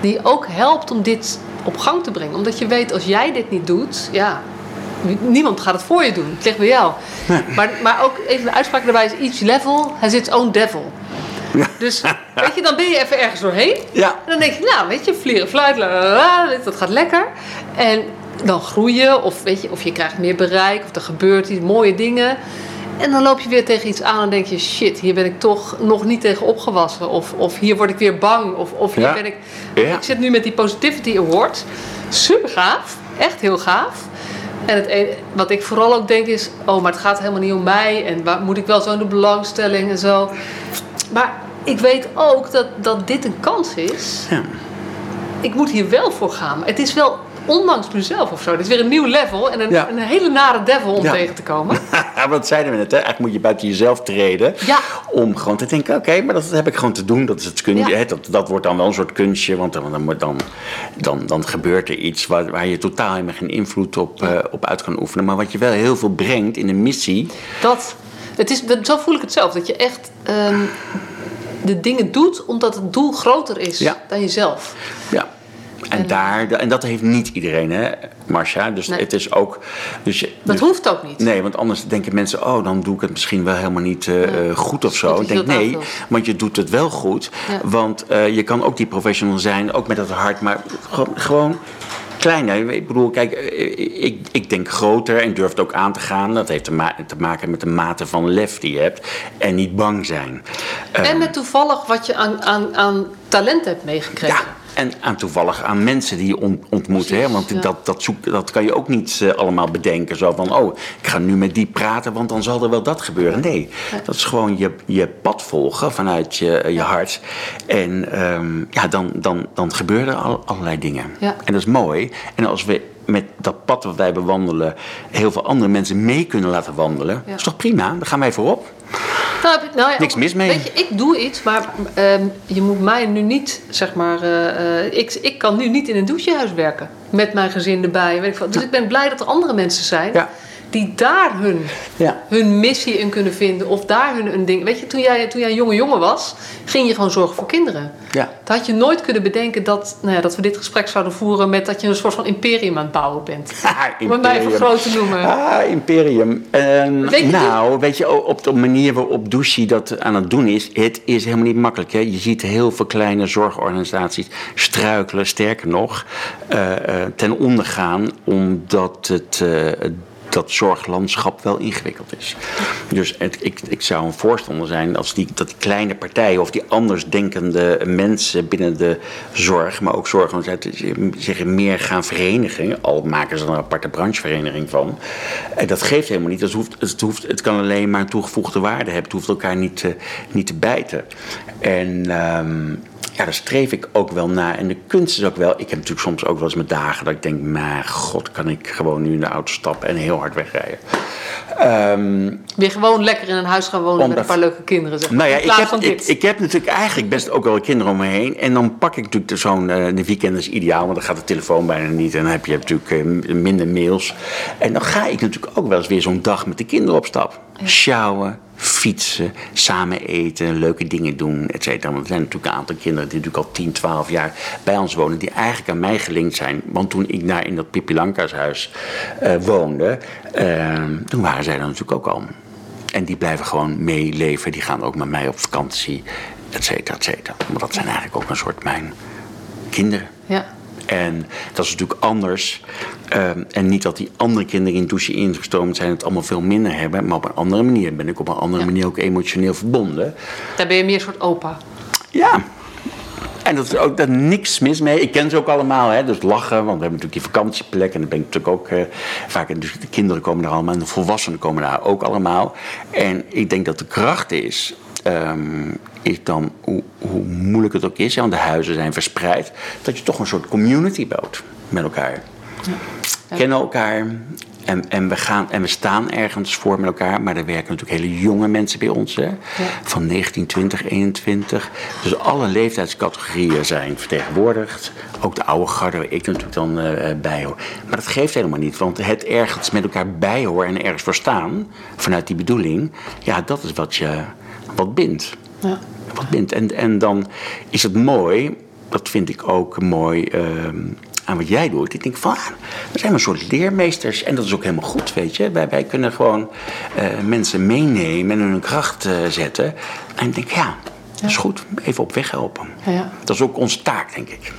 Die ook helpt om dit op gang te brengen. Omdat je weet, als jij dit niet doet, ja, niemand gaat het voor je doen. Het ligt bij jou. Nee. Maar, maar ook even de uitspraak daarbij is: each level has its own devil. Ja. Dus weet je, dan ben je even ergens doorheen. Ja. En dan denk je, nou, weet je, vliegen, fluit, dat gaat lekker. En dan groei je, of, weet je, of je krijgt meer bereik, of er gebeurt iets, mooie dingen. En dan loop je weer tegen iets aan en denk je: shit, hier ben ik toch nog niet tegen opgewassen. Of, of hier word ik weer bang. Of, of hier ja. ben ik. Ja. Ik zit nu met die Positivity Award. Super gaaf. Echt heel gaaf. En het een, wat ik vooral ook denk is: oh, maar het gaat helemaal niet om mij. En waar, moet ik wel zo in de belangstelling en zo. Maar ik weet ook dat, dat dit een kans is. Ja. Ik moet hier wel voor gaan. Het is wel ondanks mezelf of zo. Dit is weer een nieuw level en een, ja. een hele nare devil om ja. tegen te komen. Wat zeiden we net, hè? Eigenlijk moet je buiten jezelf treden. Ja. Om gewoon te denken, oké, okay, maar dat heb ik gewoon te doen. Dat is het kunstje. Hè? Dat, dat wordt dan wel een soort kunstje. Want dan, dan, dan, dan, dan gebeurt er iets waar, waar je totaal helemaal geen invloed op, uh, op uit kan oefenen. Maar wat je wel heel veel brengt in een missie. Dat, het is, zo voel ik het zelf. Dat je echt... Um, de dingen doet omdat het doel groter is dan jezelf. Ja. En, daar, en dat heeft niet iedereen, hè, Marcia. Dus nee. het is ook. Dus dat dus, hoeft ook niet. Nee, want anders denken mensen: oh, dan doe ik het misschien wel helemaal niet uh, ja. goed of zo. Ik denk nee, want je doet het wel goed. Ja. Want uh, je kan ook die professional zijn, ook met het hart, maar gewoon. kleiner. Ik bedoel, kijk, ik, ik denk groter en durf het ook aan te gaan. Dat heeft te, ma te maken met de mate van lef die je hebt. En niet bang zijn. En met toevallig wat je aan, aan, aan talent hebt meegekregen. Ja. En aan toevallig aan mensen die je ontmoet. Hè? Want ja. dat, dat, zoek, dat kan je ook niet uh, allemaal bedenken. Zo van, oh, ik ga nu met die praten, want dan zal er wel dat gebeuren. Nee, ja. dat is gewoon je, je pad volgen vanuit je, je hart. En um, ja, dan, dan, dan gebeuren er al, allerlei dingen. En dat is mooi. En als we met dat pad wat wij bewandelen... heel veel andere mensen mee kunnen laten wandelen... is toch prima? Dan gaan wij voorop. Nou, nou ja, Niks mis mee. Weet je, ik doe iets, maar um, je moet mij nu niet, zeg maar, uh, uh, ik, ik kan nu niet in een douchehuis werken. Met mijn gezin erbij. Weet ik veel. Dus ja. ik ben blij dat er andere mensen zijn. Ja. Die daar hun, ja. hun missie in kunnen vinden. Of daar hun een ding. Weet je, toen jij, toen jij een jonge jongen was, ging je gewoon zorgen voor kinderen. Ja. Dat had je nooit kunnen bedenken dat, nou ja, dat we dit gesprek zouden voeren met dat je een soort van imperium aan het bouwen bent. Om het mij even groot te noemen. Ah, imperium. Um, weet nou, weet je, op de manier waarop Douchy dat aan het doen is, het is helemaal niet makkelijk. Hè? Je ziet heel veel kleine zorgorganisaties struikelen, sterker nog, uh, uh, ten onder gaan, omdat het. Uh, dat zorglandschap wel ingewikkeld is. Dus ik, ik zou een voorstander zijn als die, dat kleine partijen of die andersdenkende mensen binnen de zorg, maar ook zorgorganisaties zich meer gaan verenigen. Al maken ze er een aparte branchevereniging van. En dat geeft helemaal niet. Het, hoeft, het, hoeft, het kan alleen maar een toegevoegde waarde hebben. Het hoeft elkaar niet te, niet te bijten. En. Um, ja, daar streef ik ook wel naar. En de kunst is ook wel. Ik heb natuurlijk soms ook wel eens met dagen dat ik denk: maar god, kan ik gewoon nu in de auto stappen en heel hard wegrijden. Um, Weer gewoon lekker in een huis gaan wonen met een paar leuke kinderen. Zeg Nou ja, ik heb, ik, ik, heb natuurlijk eigenlijk best ook wel kinderen om me heen. En dan pak ik natuurlijk zo'n. Uh, de weekend is ideaal, want dan gaat de telefoon bijna niet. En dan heb je natuurlijk uh, minder mails. En dan ga ik natuurlijk ook wel eens weer zo'n dag met de kinderen op stap. Ja. Sjouwen, fietsen, samen eten, leuke dingen doen, et cetera. Want er zijn natuurlijk een aantal kinderen die natuurlijk al 10, 12 jaar bij ons wonen, die eigenlijk aan mij gelinkt zijn. Want toen ik daar in dat Pippi Lankhuis uh, woonde, uh, toen waren zij dan natuurlijk ook al. En die blijven gewoon meeleven, die gaan ook met mij op vakantie, et cetera, et cetera. Maar dat zijn eigenlijk ook een soort mijn kinderen. Ja. En dat is natuurlijk anders. Um, en niet dat die andere kinderen in douche ingestroomd zijn, het allemaal veel minder hebben. Maar op een andere manier ben ik op een andere manier ook emotioneel verbonden. Daar ben je meer een soort opa. Ja. En dat is ook daar niks mis mee. Ik ken ze ook allemaal, hè? dus lachen, want we hebben natuurlijk die vakantieplek. En dan ben ik natuurlijk ook uh, vaak. Dus de kinderen komen er allemaal en de volwassenen komen daar ook allemaal. En ik denk dat de kracht is um, is dan, hoe, hoe, moeilijk het ook is, ja, want de huizen zijn verspreid, dat je toch een soort community bouwt met elkaar. Ja. Kennen elkaar en, en, we gaan, en we staan ergens voor met elkaar, maar er werken natuurlijk hele jonge mensen bij ons, hè, ja. van 19, 20, 21. Dus alle leeftijdscategorieën zijn vertegenwoordigd. Ook de oude garde, waar ik natuurlijk dan uh, bij hoor. Maar dat geeft helemaal niet, want het ergens met elkaar bijhoren en ergens voor staan, vanuit die bedoeling, ja, dat is wat je wat bindt. Ja. Wat bindt. En, en dan is het mooi, dat vind ik ook mooi uh, aan wat jij doet. Ik denk van, ah, we zijn een soort leermeesters. En dat is ook helemaal goed, weet je. Wij, wij kunnen gewoon uh, mensen meenemen en hun kracht uh, zetten. En ik denk, ja, dat is goed. Even op weg helpen. Ja. Dat is ook onze taak, denk ik.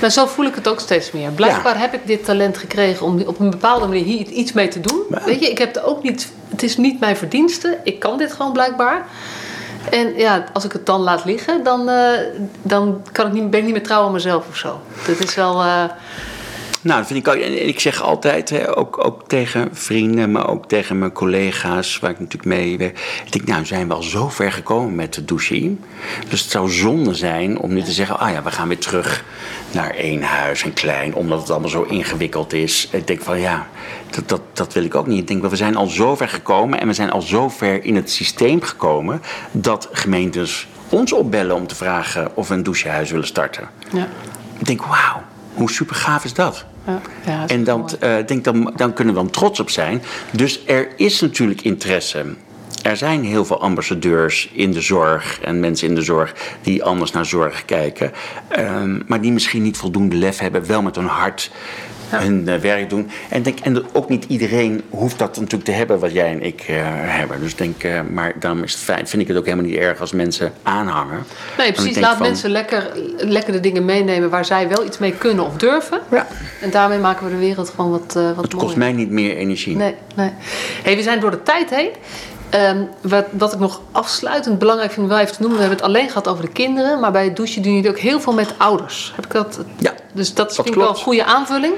Nou, zo voel ik het ook steeds meer. Blijkbaar ja. heb ik dit talent gekregen om op een bepaalde manier hier iets mee te doen. Ja. Weet je, ik heb het ook niet. Het is niet mijn verdienste. Ik kan dit gewoon blijkbaar. En ja, als ik het dan laat liggen, dan, uh, dan kan ik niet, ben ik niet meer trouw aan mezelf of zo. Dat is wel. Uh... Nou, dat vind ik ook. En ik zeg altijd, hè, ook, ook tegen vrienden, maar ook tegen mijn collega's, waar ik natuurlijk mee werk. Ik denk, nou, zijn we al zo ver gekomen met de douche. Dus het zou zonde zijn om nu te zeggen, ah ja, we gaan weer terug naar één huis en klein, omdat het allemaal zo ingewikkeld is. Ik denk van ja, dat, dat, dat wil ik ook niet. Ik denk, we zijn al zo ver gekomen en we zijn al zo ver in het systeem gekomen dat gemeentes ons opbellen om te vragen of we een douchehuis willen starten. Ja. Ik denk, wauw, hoe super gaaf is dat? Ja, en dan, uh, denk dan, dan kunnen we dan trots op zijn. Dus er is natuurlijk interesse. Er zijn heel veel ambassadeurs in de zorg en mensen in de zorg die anders naar zorg kijken, um, maar die misschien niet voldoende lef hebben, wel met hun hart ja. hun uh, werk doen. En, denk, en ook niet iedereen hoeft dat natuurlijk te hebben wat jij en ik uh, hebben. Dus denk, uh, maar daarom is het fijn, vind ik het ook helemaal niet erg als mensen aanhangen. Nee, precies. Laat van, mensen lekker, lekker de dingen meenemen waar zij wel iets mee kunnen of durven. Ja. En daarmee maken we de wereld gewoon wat, wat Het kost mij niet meer energie. Nee, nee. Hey, we zijn door de tijd heen. Um, wat, wat, ik nog afsluitend belangrijk vind wel even te noemen, we hebben het alleen gehad over de kinderen, maar bij het douchen doen jullie ook heel veel met ouders. Heb ik dat? Ja. Dus dat, dat vind ik wel een goede aanvulling.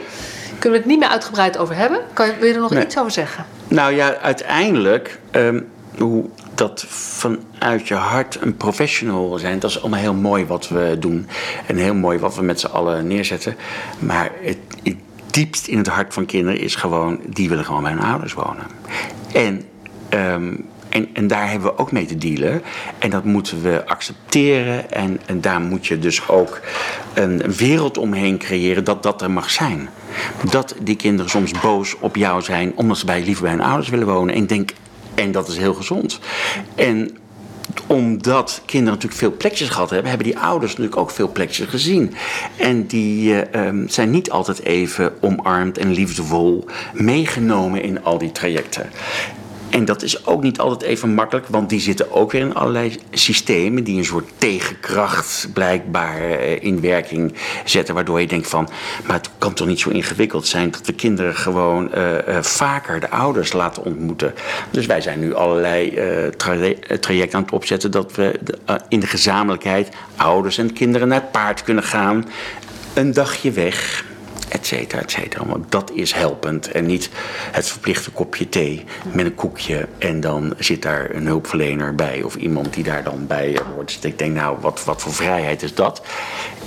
Kunnen we het niet meer uitgebreid over hebben? Kan je, wil je er nog nee. iets over zeggen? Nou ja, uiteindelijk, um, hoe dat vanuit je hart een professional zijn, dat is allemaal heel mooi wat we doen. En heel mooi wat we met z'n allen neerzetten. Maar het, het diepst in het hart van kinderen is gewoon, die willen gewoon bij hun ouders wonen. En Um, en, en, daar hebben we ook mee te dealen. En dat moeten we accepteren. En, en daar moet je dus ook een, wereld omheen creëren dat dat er mag zijn. Dat die kinderen soms boos op jou zijn omdat ze bij liever bij hun ouders willen wonen. En denk, en dat is heel gezond. En omdat kinderen natuurlijk veel plekjes gehad hebben, hebben die ouders natuurlijk ook veel plekjes gezien. En die uh, um, zijn niet altijd even omarmd en liefdevol meegenomen in al die trajecten. En dat is ook niet altijd even makkelijk, want die zitten ook weer in allerlei systemen die een soort tegenkracht blijkbaar in werking zetten. Waardoor je denkt van, maar het kan toch niet zo ingewikkeld zijn dat we kinderen gewoon uh, uh, vaker de ouders laten ontmoeten. Dus wij zijn nu allerlei uh, tra trajecten aan het opzetten dat we in de gezamenlijkheid ouders en kinderen naar het paard kunnen gaan. Een dagje weg et cetera, et cetera. Want dat is helpend en niet het verplichte kopje thee met een koekje en dan zit daar een hulpverlener bij of iemand die daar dan bij hoort. Dus ik denk, nou, wat, wat voor vrijheid is dat?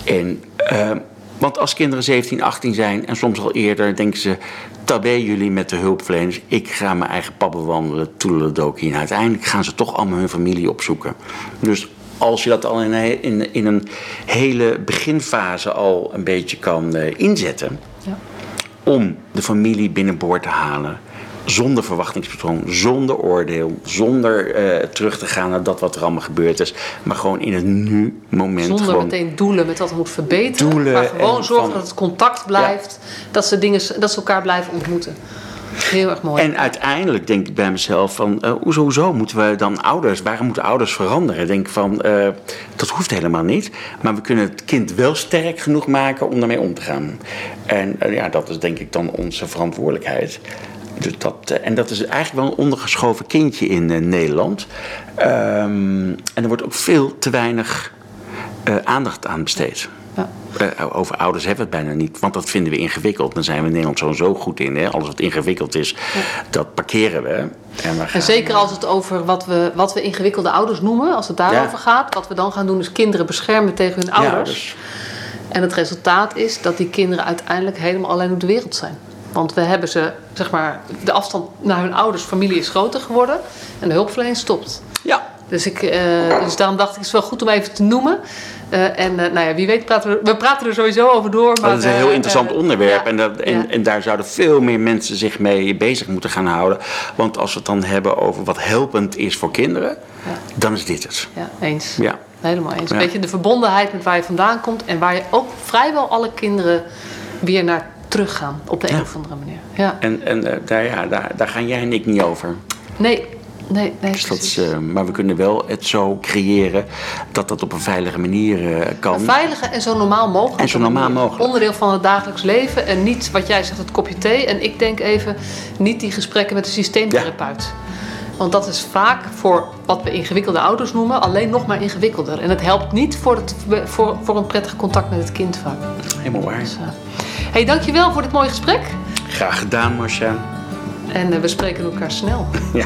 En, uh, want als kinderen 17, 18 zijn en soms al eerder, denken ze: tabé jullie met de hulpverleners. Ik ga mijn eigen pap bewandelen, toedeledokie. En uiteindelijk gaan ze toch allemaal hun familie opzoeken. Dus als je dat al in, een, in, in een hele beginfase al een beetje kan uh, inzetten. Ja. Om de familie binnenboord te halen zonder verwachtingspatroon, zonder oordeel, zonder uh, terug te gaan naar dat wat er allemaal gebeurd is, maar gewoon in het nu moment. Zonder gewoon meteen doelen met wat er moet verbeteren, Doelen maar gewoon en zorgen van- dat het contact blijft, dat, ze dingen, dat ze elkaar blijven ontmoeten. Heel erg mooi. En uiteindelijk denk ik bij mezelf van, eh, hoezo, hoezo moeten we dan ouders, waarom moeten ouders veranderen? Ik denk van, eh, dat hoeft helemaal niet. Maar we kunnen het kind wel sterk genoeg maken om daarmee om te gaan. En eh, ja, dat is denk ik dan onze verantwoordelijkheid. Dus dat, en dat is eigenlijk wel een ondergeschoven kindje in Nederland. Ehm, en er wordt ook veel te weinig aandacht aan besteed. Ja. Eh, over ouders hebben we het bijna niet, want dat vinden we ingewikkeld. Daar zijn we in Nederland zo zo goed in. Hè? Alles wat ingewikkeld is, dat parkeren we. En, we En zeker als het over wat we, wat we ingewikkelde ouders noemen, als het daarover Ja. gaat. Wat we dan gaan doen is kinderen beschermen tegen hun ouders. dus- En het resultaat is dat die kinderen uiteindelijk helemaal alleen op de wereld zijn. Want we hebben ze, zeg maar, de afstand naar hun ouders, familie is groter geworden. En de hulpverlening stopt. ja, Dus, ik, eh, dus daarom dacht ik, het is wel goed om even te noemen. Eh, en eh, nou ja, wie weet praten we, we praten er sowieso over door. Maar, dat is een heel eh, interessant onderwerp. ja, en, dat, en, ja. en daar zouden veel meer mensen zich mee bezig moeten gaan houden. Want als we het dan hebben over wat helpend is voor kinderen, dan is dit het. Ja, eens. Ja. Helemaal eens. Ja. Weet je, de verbondenheid met waar je vandaan komt en waar je ook vrijwel alle kinderen weer naar teruggaan op de een of andere manier. Ja. En, en daar, ja, daar, daar gaan jij en ik niet over. Nee, nee, nee. Dus dat is, eh, maar we kunnen wel het zo creëren dat dat op een veilige manier eh, kan. Een veilige en zo normaal mogelijk. En zo normaal mogelijk. Onderdeel van het dagelijks leven. En niet wat jij zegt, het kopje thee. En ik denk even, niet die gesprekken met de systeemtherapeut. Want dat is vaak voor wat we ingewikkelde ouders noemen, alleen nog maar ingewikkelder. En het helpt niet voor, het, voor, voor een prettig contact met het kind vaak. Helemaal waar. Dus, eh, hey, dankjewel voor dit mooie gesprek. Graag gedaan, Marcia. En we spreken elkaar snel. Ja.